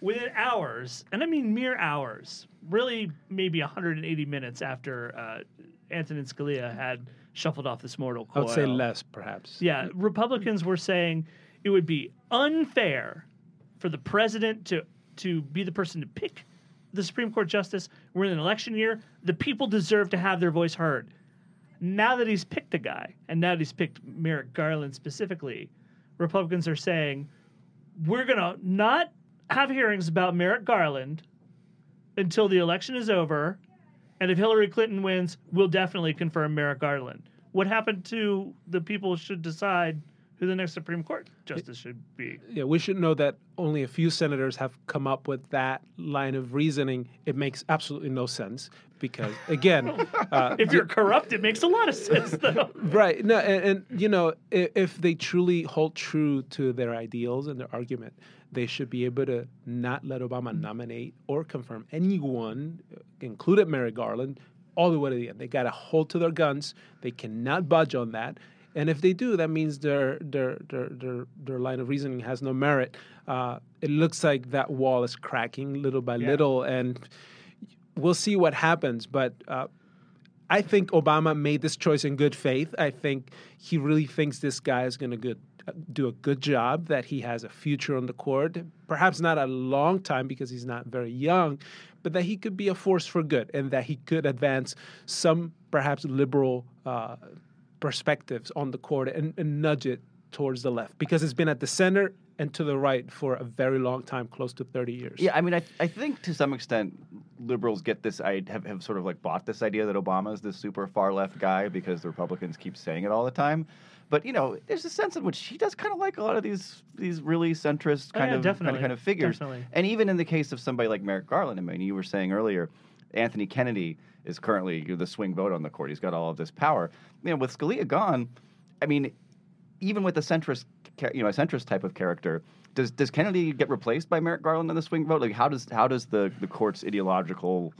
within hours, and I mean mere hours, really maybe 180 minutes after uh, Antonin Scalia had shuffled off this mortal coil. I would say less, perhaps. Yeah, Republicans were saying it would be unfair for the president to to be the person to pick the Supreme Court justice. We're in an election year. The people deserve to have their voice heard. Now that he's picked a guy, and now that he's picked Merrick Garland specifically, Republicans are saying we're gonna not have hearings about Merrick Garland until the election is over, and if Hillary Clinton wins, we'll definitely confirm Merrick Garland. What happened to the people should decide who the next Supreme Court justice should be? Yeah, we should know that only a few senators have come up with that line of reasoning. It makes absolutely no sense because, again, uh, If you're corrupt, it makes a lot of sense, though. right? No, and, and you know, if, if they truly hold true to their ideals and their argument, they should be able to not let Obama nominate or confirm anyone, included Merrick Garland, all the way to the end. They got to hold to their guns. They cannot budge on that. And if they do, that means their their their their, their line of reasoning has no merit. Uh, it looks like that wall is cracking little by little, and we'll see what happens. But uh, I think Obama made this choice in good faith. I think he really thinks this guy is going to good, do a good job, that he has a future on the court. Perhaps not a long time because he's not very young, but that he could be a force for good and that he could advance some perhaps liberal uh, perspectives on the court and, and nudge it towards the left because it's been at the center and to the right for a very long time, close to 30 years. Yeah, I mean, I, I think to some extent liberals get this, I have, have sort of like bought this idea that Obama is this super far left guy because the Republicans keep saying it all the time. But you know, there's a sense in which he does kind of like a lot of these these really centrist Oh, kind yeah, of kind definitely. of kind of figures. Definitely. And even in the case of somebody like Merrick Garland, I mean, you were saying earlier, Anthony Kennedy is currently the swing vote on the court. He's got all of this power. You know, with Scalia gone, I mean, even with the centrist, ca- you know, a centrist type of character, does does Kennedy get replaced by Merrick Garland in the swing vote? Like, how does how does the the court's ideological,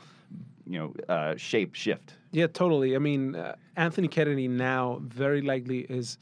you know, uh, shape shift? Yeah, totally. I mean, uh, Anthony Kennedy now very likely is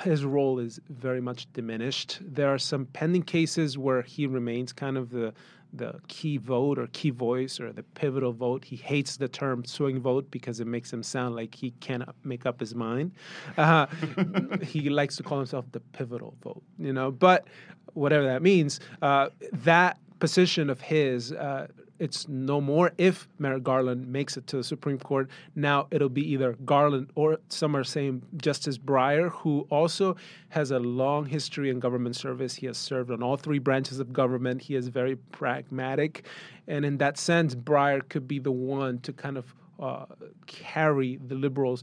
his role is very much diminished. There are some pending cases where he remains kind of the the key vote or key voice or the pivotal vote. He hates the term swing vote because it makes him sound like he cannot make up his mind. Uh, he likes to call himself the pivotal vote, you know. But whatever that means, uh, that position of his. Uh, it's no more if Merrick Garland makes it to the Supreme Court. Now it'll be either Garland or some are saying Justice Breyer, who also has a long history in government service. He has served on all three branches of government. He is very pragmatic. And in that sense, Breyer could be the one to kind of uh, carry the liberals,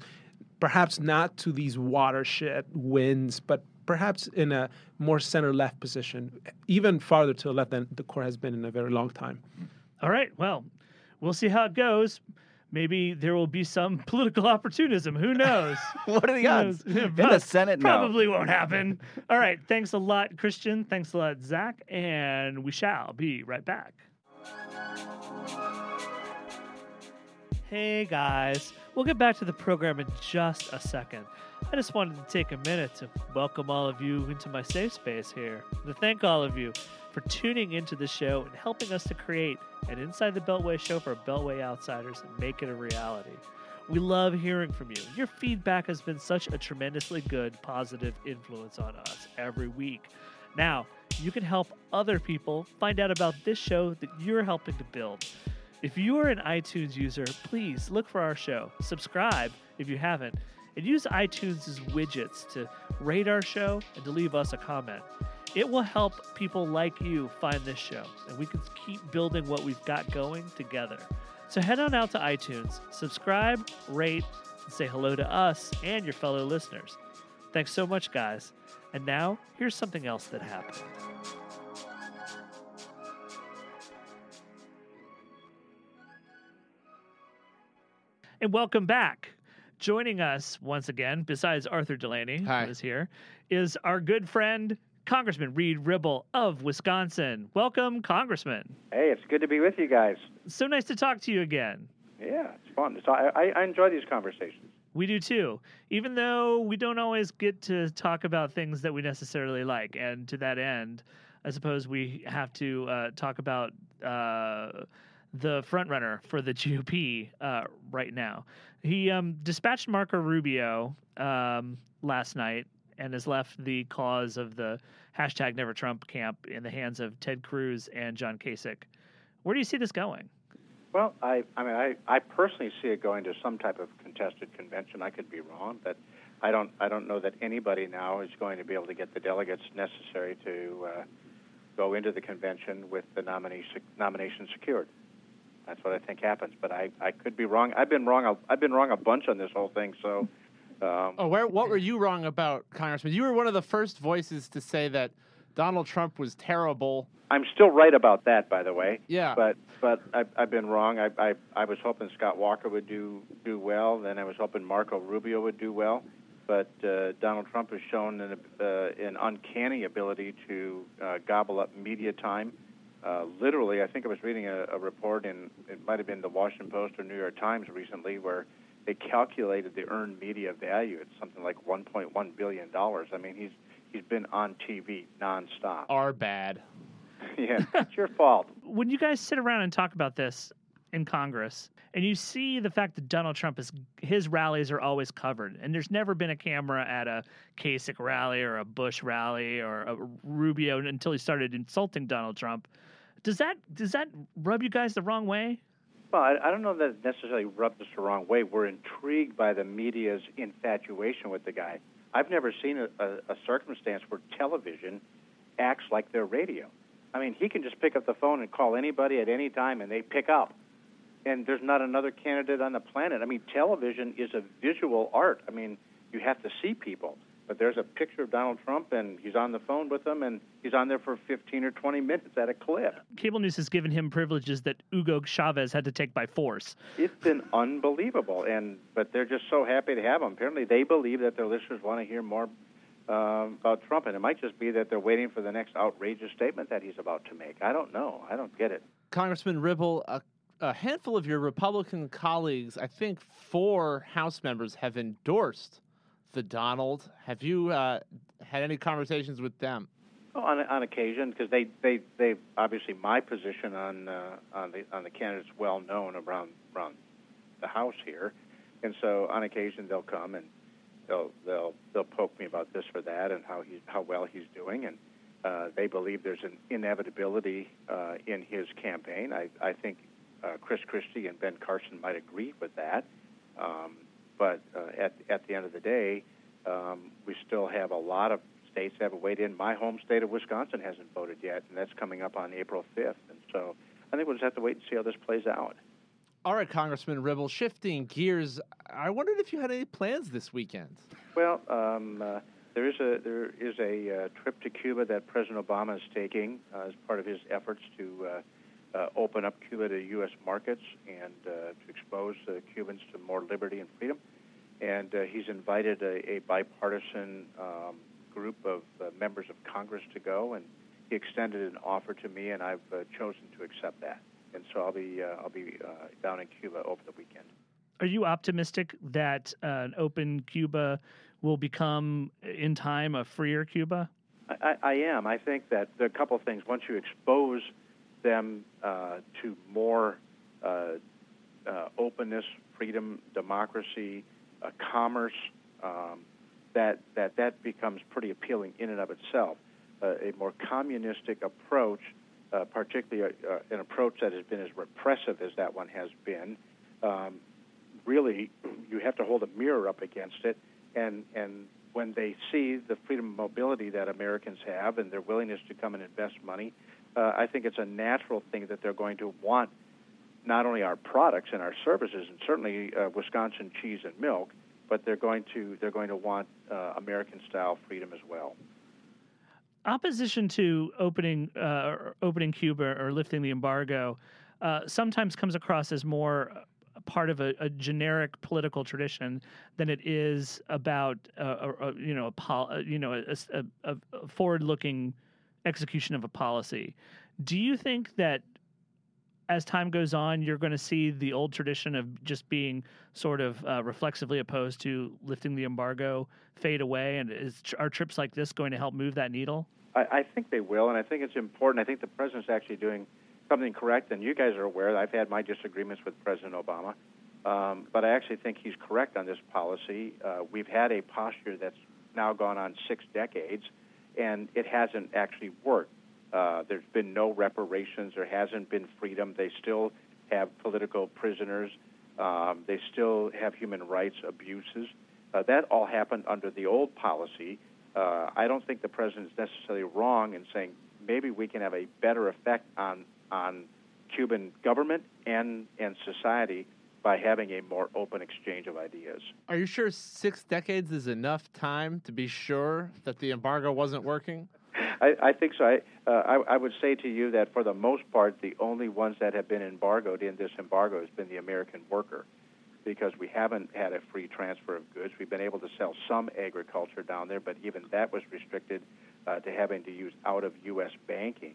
perhaps not to these watershed wins, but perhaps in a more center left position, even farther to the left than the court has been in a very long time. All right. Well, we'll see how it goes. Maybe there will be some political opportunism. Who knows? What are the odds? In the Senate, no. Probably won't happen. All right. Thanks a lot, Cristian. Thanks a lot, Zach. And we shall be right back. Hey, guys. We'll get back to the program in just a second. I just wanted to take a minute to welcome all of you into my safe space here, to thank all of you for tuning into the show and helping us to create an Inside the Beltway show for Beltway outsiders and make it a reality. We love hearing from you. Your feedback has been such a tremendously good, positive influence on us every week. Now, you can help other people find out about this show that you're helping to build. If you are an iTunes user, please look for our show, subscribe if you haven't, and use iTunes' widgets to rate our show and to leave us a comment. It will help people like you find this show, and we can keep building what we've got going together. So head on out to iTunes, subscribe, rate, and say hello to us and your fellow listeners. Thanks so much, guys. And now, here's something else that happened. And welcome back. Joining us once again, besides Arthur Delaney, Hi. who is here, is our good friend, Congressman Reid Ribble of Wisconsin. Welcome, Congressman. Hey, it's good to be with you guys. So nice to talk to you again. Yeah, it's fun. So I, I, I enjoy these conversations. We do too, even though we don't always get to talk about things that we necessarily like. And to that end, I suppose we have to uh, talk about uh, the frontrunner for the GOP uh, right now. He um, dispatched Marco Rubio um, last night and has left the cause of the hashtag Never Trump camp in the hands of Ted Cruz and John Kasich. Where do you see this going? Well, I, I mean, I, I personally see it going to some type of contested convention. I could be wrong, but I don't, I don't know that anybody now is going to be able to get the delegates necessary to uh, go into the convention with the nominee, nomination secured. That's what I think happens, but I, I could be wrong. I've been wrong. A, I've been wrong a bunch on this whole thing. So, um, Oh, where? What were you wrong about, Congressman? You were one of the first voices to say that Donald Trump was terrible. I'm still right about that, by the way. Yeah. But but I, I've been wrong. I, I I was hoping Scott Walker would do do well. Then I was hoping Marco Rubio would do well. But uh, Donald Trump has shown an, uh, an uncanny ability to uh, gobble up media time. Uh, literally, I think I was reading a, a report in it might have been the Washington Post or New York Times recently where they calculated the earned media value at something like 1.1 billion dollars. I mean, he's he's been on TV nonstop. Are bad. yeah, it's your fault. When you guys sit around and talk about this in Congress, and you see the fact that Donald Trump is his rallies are always covered, and there's never been a camera at a Kasich rally or a Bush rally or a Rubio until he started insulting Donald Trump. Does that does that rub you guys the wrong way? Well, I, I don't know that it necessarily rubs us the wrong way. We're intrigued by the media's infatuation with the guy. I've never seen a, a, a circumstance where television acts like their radio. I mean, he can just pick up the phone and call anybody at any time, and they pick up. And there's not another candidate on the planet. I mean, television is a visual art. I mean, you have to see people. But there's a picture of Donald Trump, and he's on the phone with them, and he's on there for 15 or 20 minutes at a clip. Cable news has given him privileges that Hugo Chavez had to take by force. It's been unbelievable, and but they're just so happy to have him. Apparently, they believe that their listeners want to hear more um, about Trump, and it might just be that they're waiting for the next outrageous statement that he's about to make. I don't know. I don't get it. Congressman Ribble, a, a handful of your Republican colleagues, I think four House members, have endorsed the Donald. Have you uh, had any conversations with them? On on occasion, because they they they obviously my position on uh, on the on the candidates well known around around the House here, and so on occasion they'll come and they'll they'll they'll poke me about this or that and how he's how well he's doing and uh, they believe there's an inevitability uh, in his campaign. I I think uh, Chris Christie and Ben Carson might agree with that, um, but uh, at at the end of the day, um, we still have a lot of states that haven't weighed in. My home state of Wisconsin hasn't voted yet, and that's coming up on April 5th. And so I think we'll just have to wait and see how this plays out. All right, Congressman Ribble, shifting gears, I wondered if you had any plans this weekend. Well, um, uh, there is a there is a uh, trip to Cuba that President Obama is taking uh, as part of his efforts to uh, open up Cuba to U.S. markets and uh, to expose uh, Cubans to more liberty and freedom. And uh, he's invited a, a bipartisan um, group of uh, members of Congress to go, and he extended an offer to me, and I've uh, chosen to accept that. And so I'll be uh, I'll be uh, down in Cuba over the weekend. Are you optimistic that uh, an open Cuba will become, in time, a freer Cuba? I, I, I am. I think that there are a couple of things. Once you expose them uh, to more uh, uh, openness, freedom, democracy, uh, commerce, um, that that that becomes pretty appealing in and of itself. A more communistic approach, particularly an approach that has been as repressive as that one has been, um, really you have to hold a mirror up against it, and and when they see the freedom of mobility that Americans have and their willingness to come and invest money, uh, I think it's a natural thing that they're going to want not only our products and our services, and certainly uh, Wisconsin cheese and milk, but they're going to they're going to want uh, American style freedom as well. Opposition to opening uh, opening Cuba or lifting the embargo uh, sometimes comes across as more part of a, a, generic political tradition than it is about a, a you know a pol- you know a forward-looking execution of a policy. Do you think that as time goes on, you're going to see the old tradition of just being sort of uh, reflexively opposed to lifting the embargo fade away? And is are trips like this going to help move that needle? I, I think they will, and I think it's important. I think the president's actually doing something correct, and you guys are aware. I've had my disagreements with President Obama, um, but I actually think he's correct on this policy. Uh, we've had a posture that's now gone on six decades, and it hasn't actually worked. Uh, there's been no reparations. There hasn't been freedom. They still have political prisoners. Um, they still have human rights abuses. Uh, that all happened under the old policy. Uh, I don't think the president is necessarily wrong in saying maybe we can have a better effect on on Cuban government and and society by having a more open exchange of ideas. Are you sure six decades is enough time to be sure that the embargo wasn't working? I, I think so. I, uh, I, I would say to you that for the most part, the only ones that have been embargoed in this embargo has been the American worker, because we haven't had a free transfer of goods. We've been able to sell some agriculture down there, but even that was restricted uh, to having to use out of U.S. banking.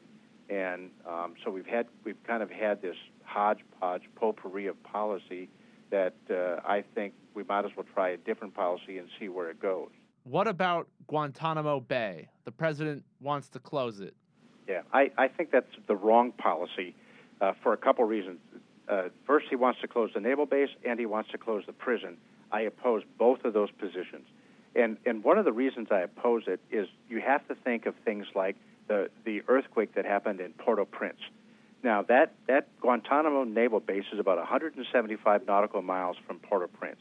And um, so we've had we've kind of had this hodgepodge potpourri of policy that uh, I think we might as well try a different policy and see where it goes. What about Guantanamo Bay? The president wants to close it. Yeah, I, I think that's the wrong policy uh, for a couple reasons. Uh, first, he wants to close the naval base and he wants to close the prison. I oppose both of those positions. And, and one of the reasons I oppose it is you have to think of things like the, the earthquake that happened in Port au Prince. Now, that, that Guantanamo naval base is about 175 nautical miles from Port au Prince.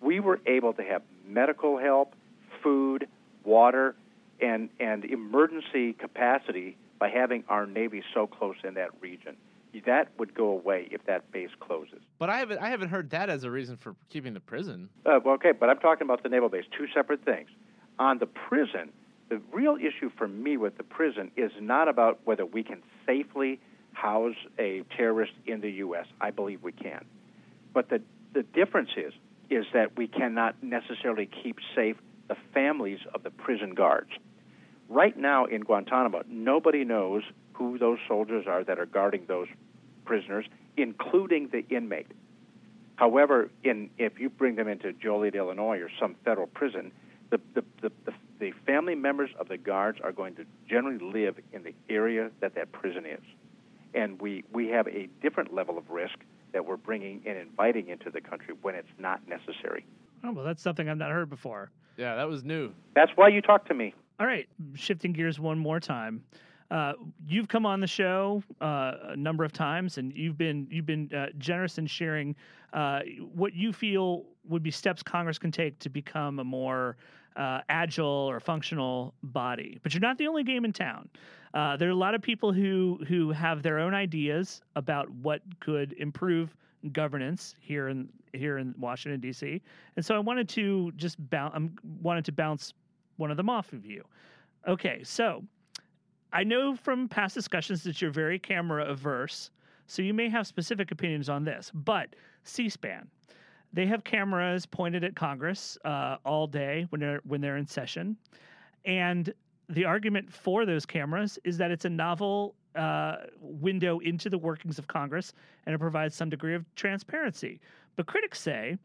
We were able to have medical help, food, water, and, and emergency capacity by having our Navy so close in that region. That would go away if that base closes. But I haven't I haven't heard that as a reason for keeping the prison. Uh, well, okay, but I'm talking about the naval base. Two separate things. On the prison, the real issue for me with the prison is not about whether we can safely house a terrorist in the U.S. I believe we can. But the, the difference is, is that we cannot necessarily keep safe the families of the prison guards. Right now in Guantanamo, nobody knows who those soldiers are that are guarding those prisoners, including the inmate. However, in, if you bring them into Joliet, Illinois, or some federal prison, the, the, the, the, the family members of the guards are going to generally live in the area that that prison is. And we, we have a different level of risk that we're bringing and inviting into the country when it's not necessary. Oh, well, that's something I've not heard before. Yeah, that was new. That's why you talked to me. All right, shifting gears one more time. Uh, you've come on the show uh, a number of times, and you've been you've been uh, generous in sharing uh, what you feel would be steps Congress can take to become a more uh, agile or functional body. But you're not the only game in town. Uh, there are a lot of people who who have their own ideas about what could improve governance here in here in Washington D.C. And so I wanted to just bounce. I wanted to bounce one of them off of you. Okay, so I know from past discussions that you're very camera averse, so you may have specific opinions on this. But C-SPAN, they have cameras pointed at Congress uh, all day when they're when they're in session, and the argument for those cameras is that it's a novel uh, window into the workings of Congress and it provides some degree of transparency. But critics say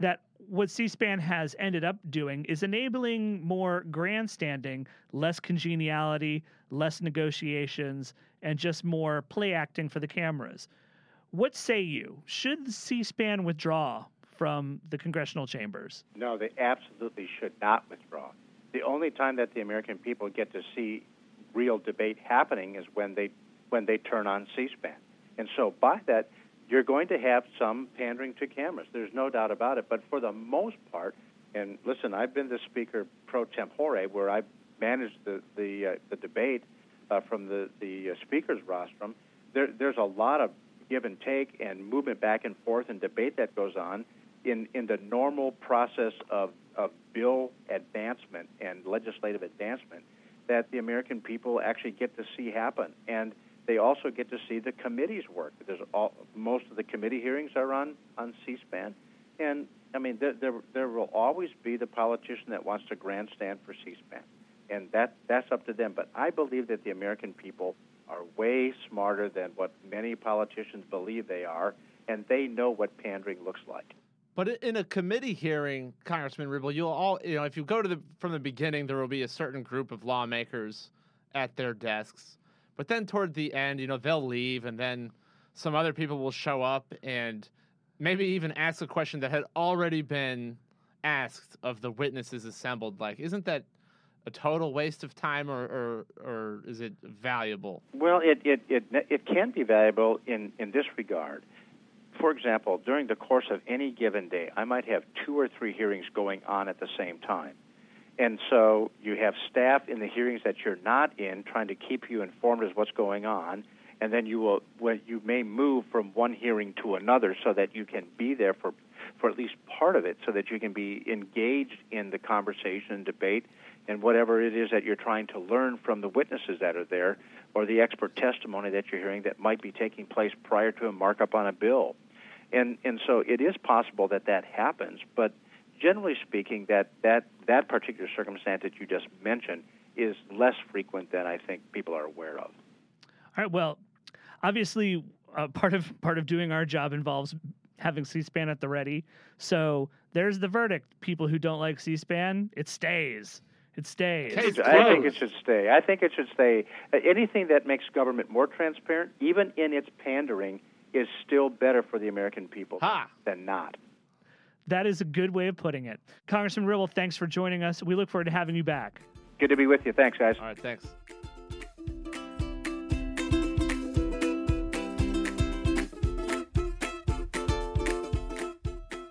that what C SPAN has ended up doing is enabling more grandstanding, less congeniality, less negotiations, and just more play acting for the cameras. What say you? Should C SPAN withdraw from the congressional chambers? No, they absolutely should not withdraw. The only time that the American people get to see real debate happening is when they when they turn on C-SPAN. And so by that, you're going to have some pandering to cameras. There's no doubt about it. But for the most part, and listen, I've been the speaker pro tempore, where I've managed the the, uh, the debate uh, from the the uh, speaker's rostrum. There, there's a lot of give and take and movement back and forth and debate that goes on in in the normal process of of bill advancement and legislative advancement that the American people actually get to see happen and they also get to see the committee's work. There's all, most of the committee hearings are on on C-SPAN, and I mean there, there there will always be the politician that wants to grandstand for C-SPAN, and that that's up to them. But I believe that the American people are way smarter than what many politicians believe they are, and they know what pandering looks like. But in a committee hearing, Congressman Ribble, you'll all you know if you go to the from the beginning, there will be a certain group of lawmakers at their desks but then toward the end, you know, they'll leave and then some other people will show up and maybe even ask a question that had already been asked of the witnesses assembled. Like, isn't that a total waste of time, or or, or is it valuable? Well, it, it, it, it can be valuable in, in this regard. For example, during the course of any given day, I might have two or three hearings going on at the same time. And so you have staff in the hearings that you're not in trying to keep you informed as what's going on. And then you will, when you may move from one hearing to another so that you can be there for, for at least part of it, so that you can be engaged in the conversation and debate and whatever it is that you're trying to learn from the witnesses that are there or the expert testimony that you're hearing that might be taking place prior to a markup on a bill. And and so it is possible that that happens, but generally speaking, that that that particular circumstance that you just mentioned is less frequent than I think people are aware of. All right. Well, obviously, uh, part of part of doing our job involves having C-SPAN at the ready. So there's the verdict. People who don't like C-SPAN, it stays. It stays. Case I think it should stay. I think it should stay. Anything that makes government more transparent, even in its pandering, is still better for the American people Ha! than not. That is a good way of putting it. Congressman Ribble, thanks for joining us. We look forward to having you back. Good to be with you. Thanks, guys. All right, thanks.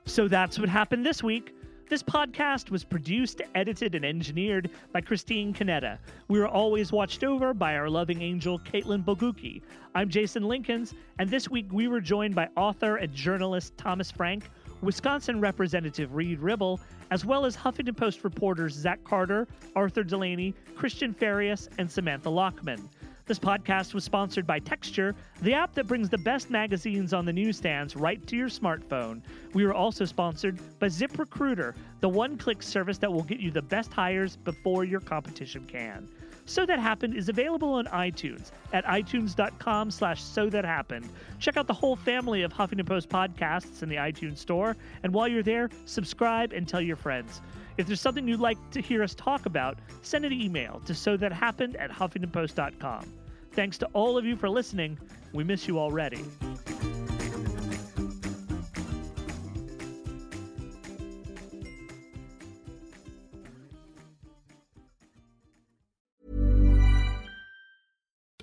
So that's what happened this week. This podcast was produced, edited, and engineered by Christine Canetta. We were always watched over by our loving angel, Caitlin Boguki. I'm Jason Linkins, and this week we were joined by author and journalist Thomas Frank, Wisconsin Representative Reid Ribble, as well as Huffington Post reporters Zach Carter, Arthur Delaney, Cristian Farias, and Samantha Lachman. This podcast was sponsored by Texture, the app that brings the best magazines on the newsstands right to your smartphone. We were also sponsored by ZipRecruiter, the one click service that will get you the best hires before your competition can. So That Happened is available on iTunes at itunes.com slash so that happened. Check out the whole family of Huffington Post podcasts in the iTunes store, and while you're there, subscribe and tell your friends. If there's something you'd like to hear us talk about, send an email to so that happened at huffingtonpost.com. Thanks to all of you for listening. We miss you already.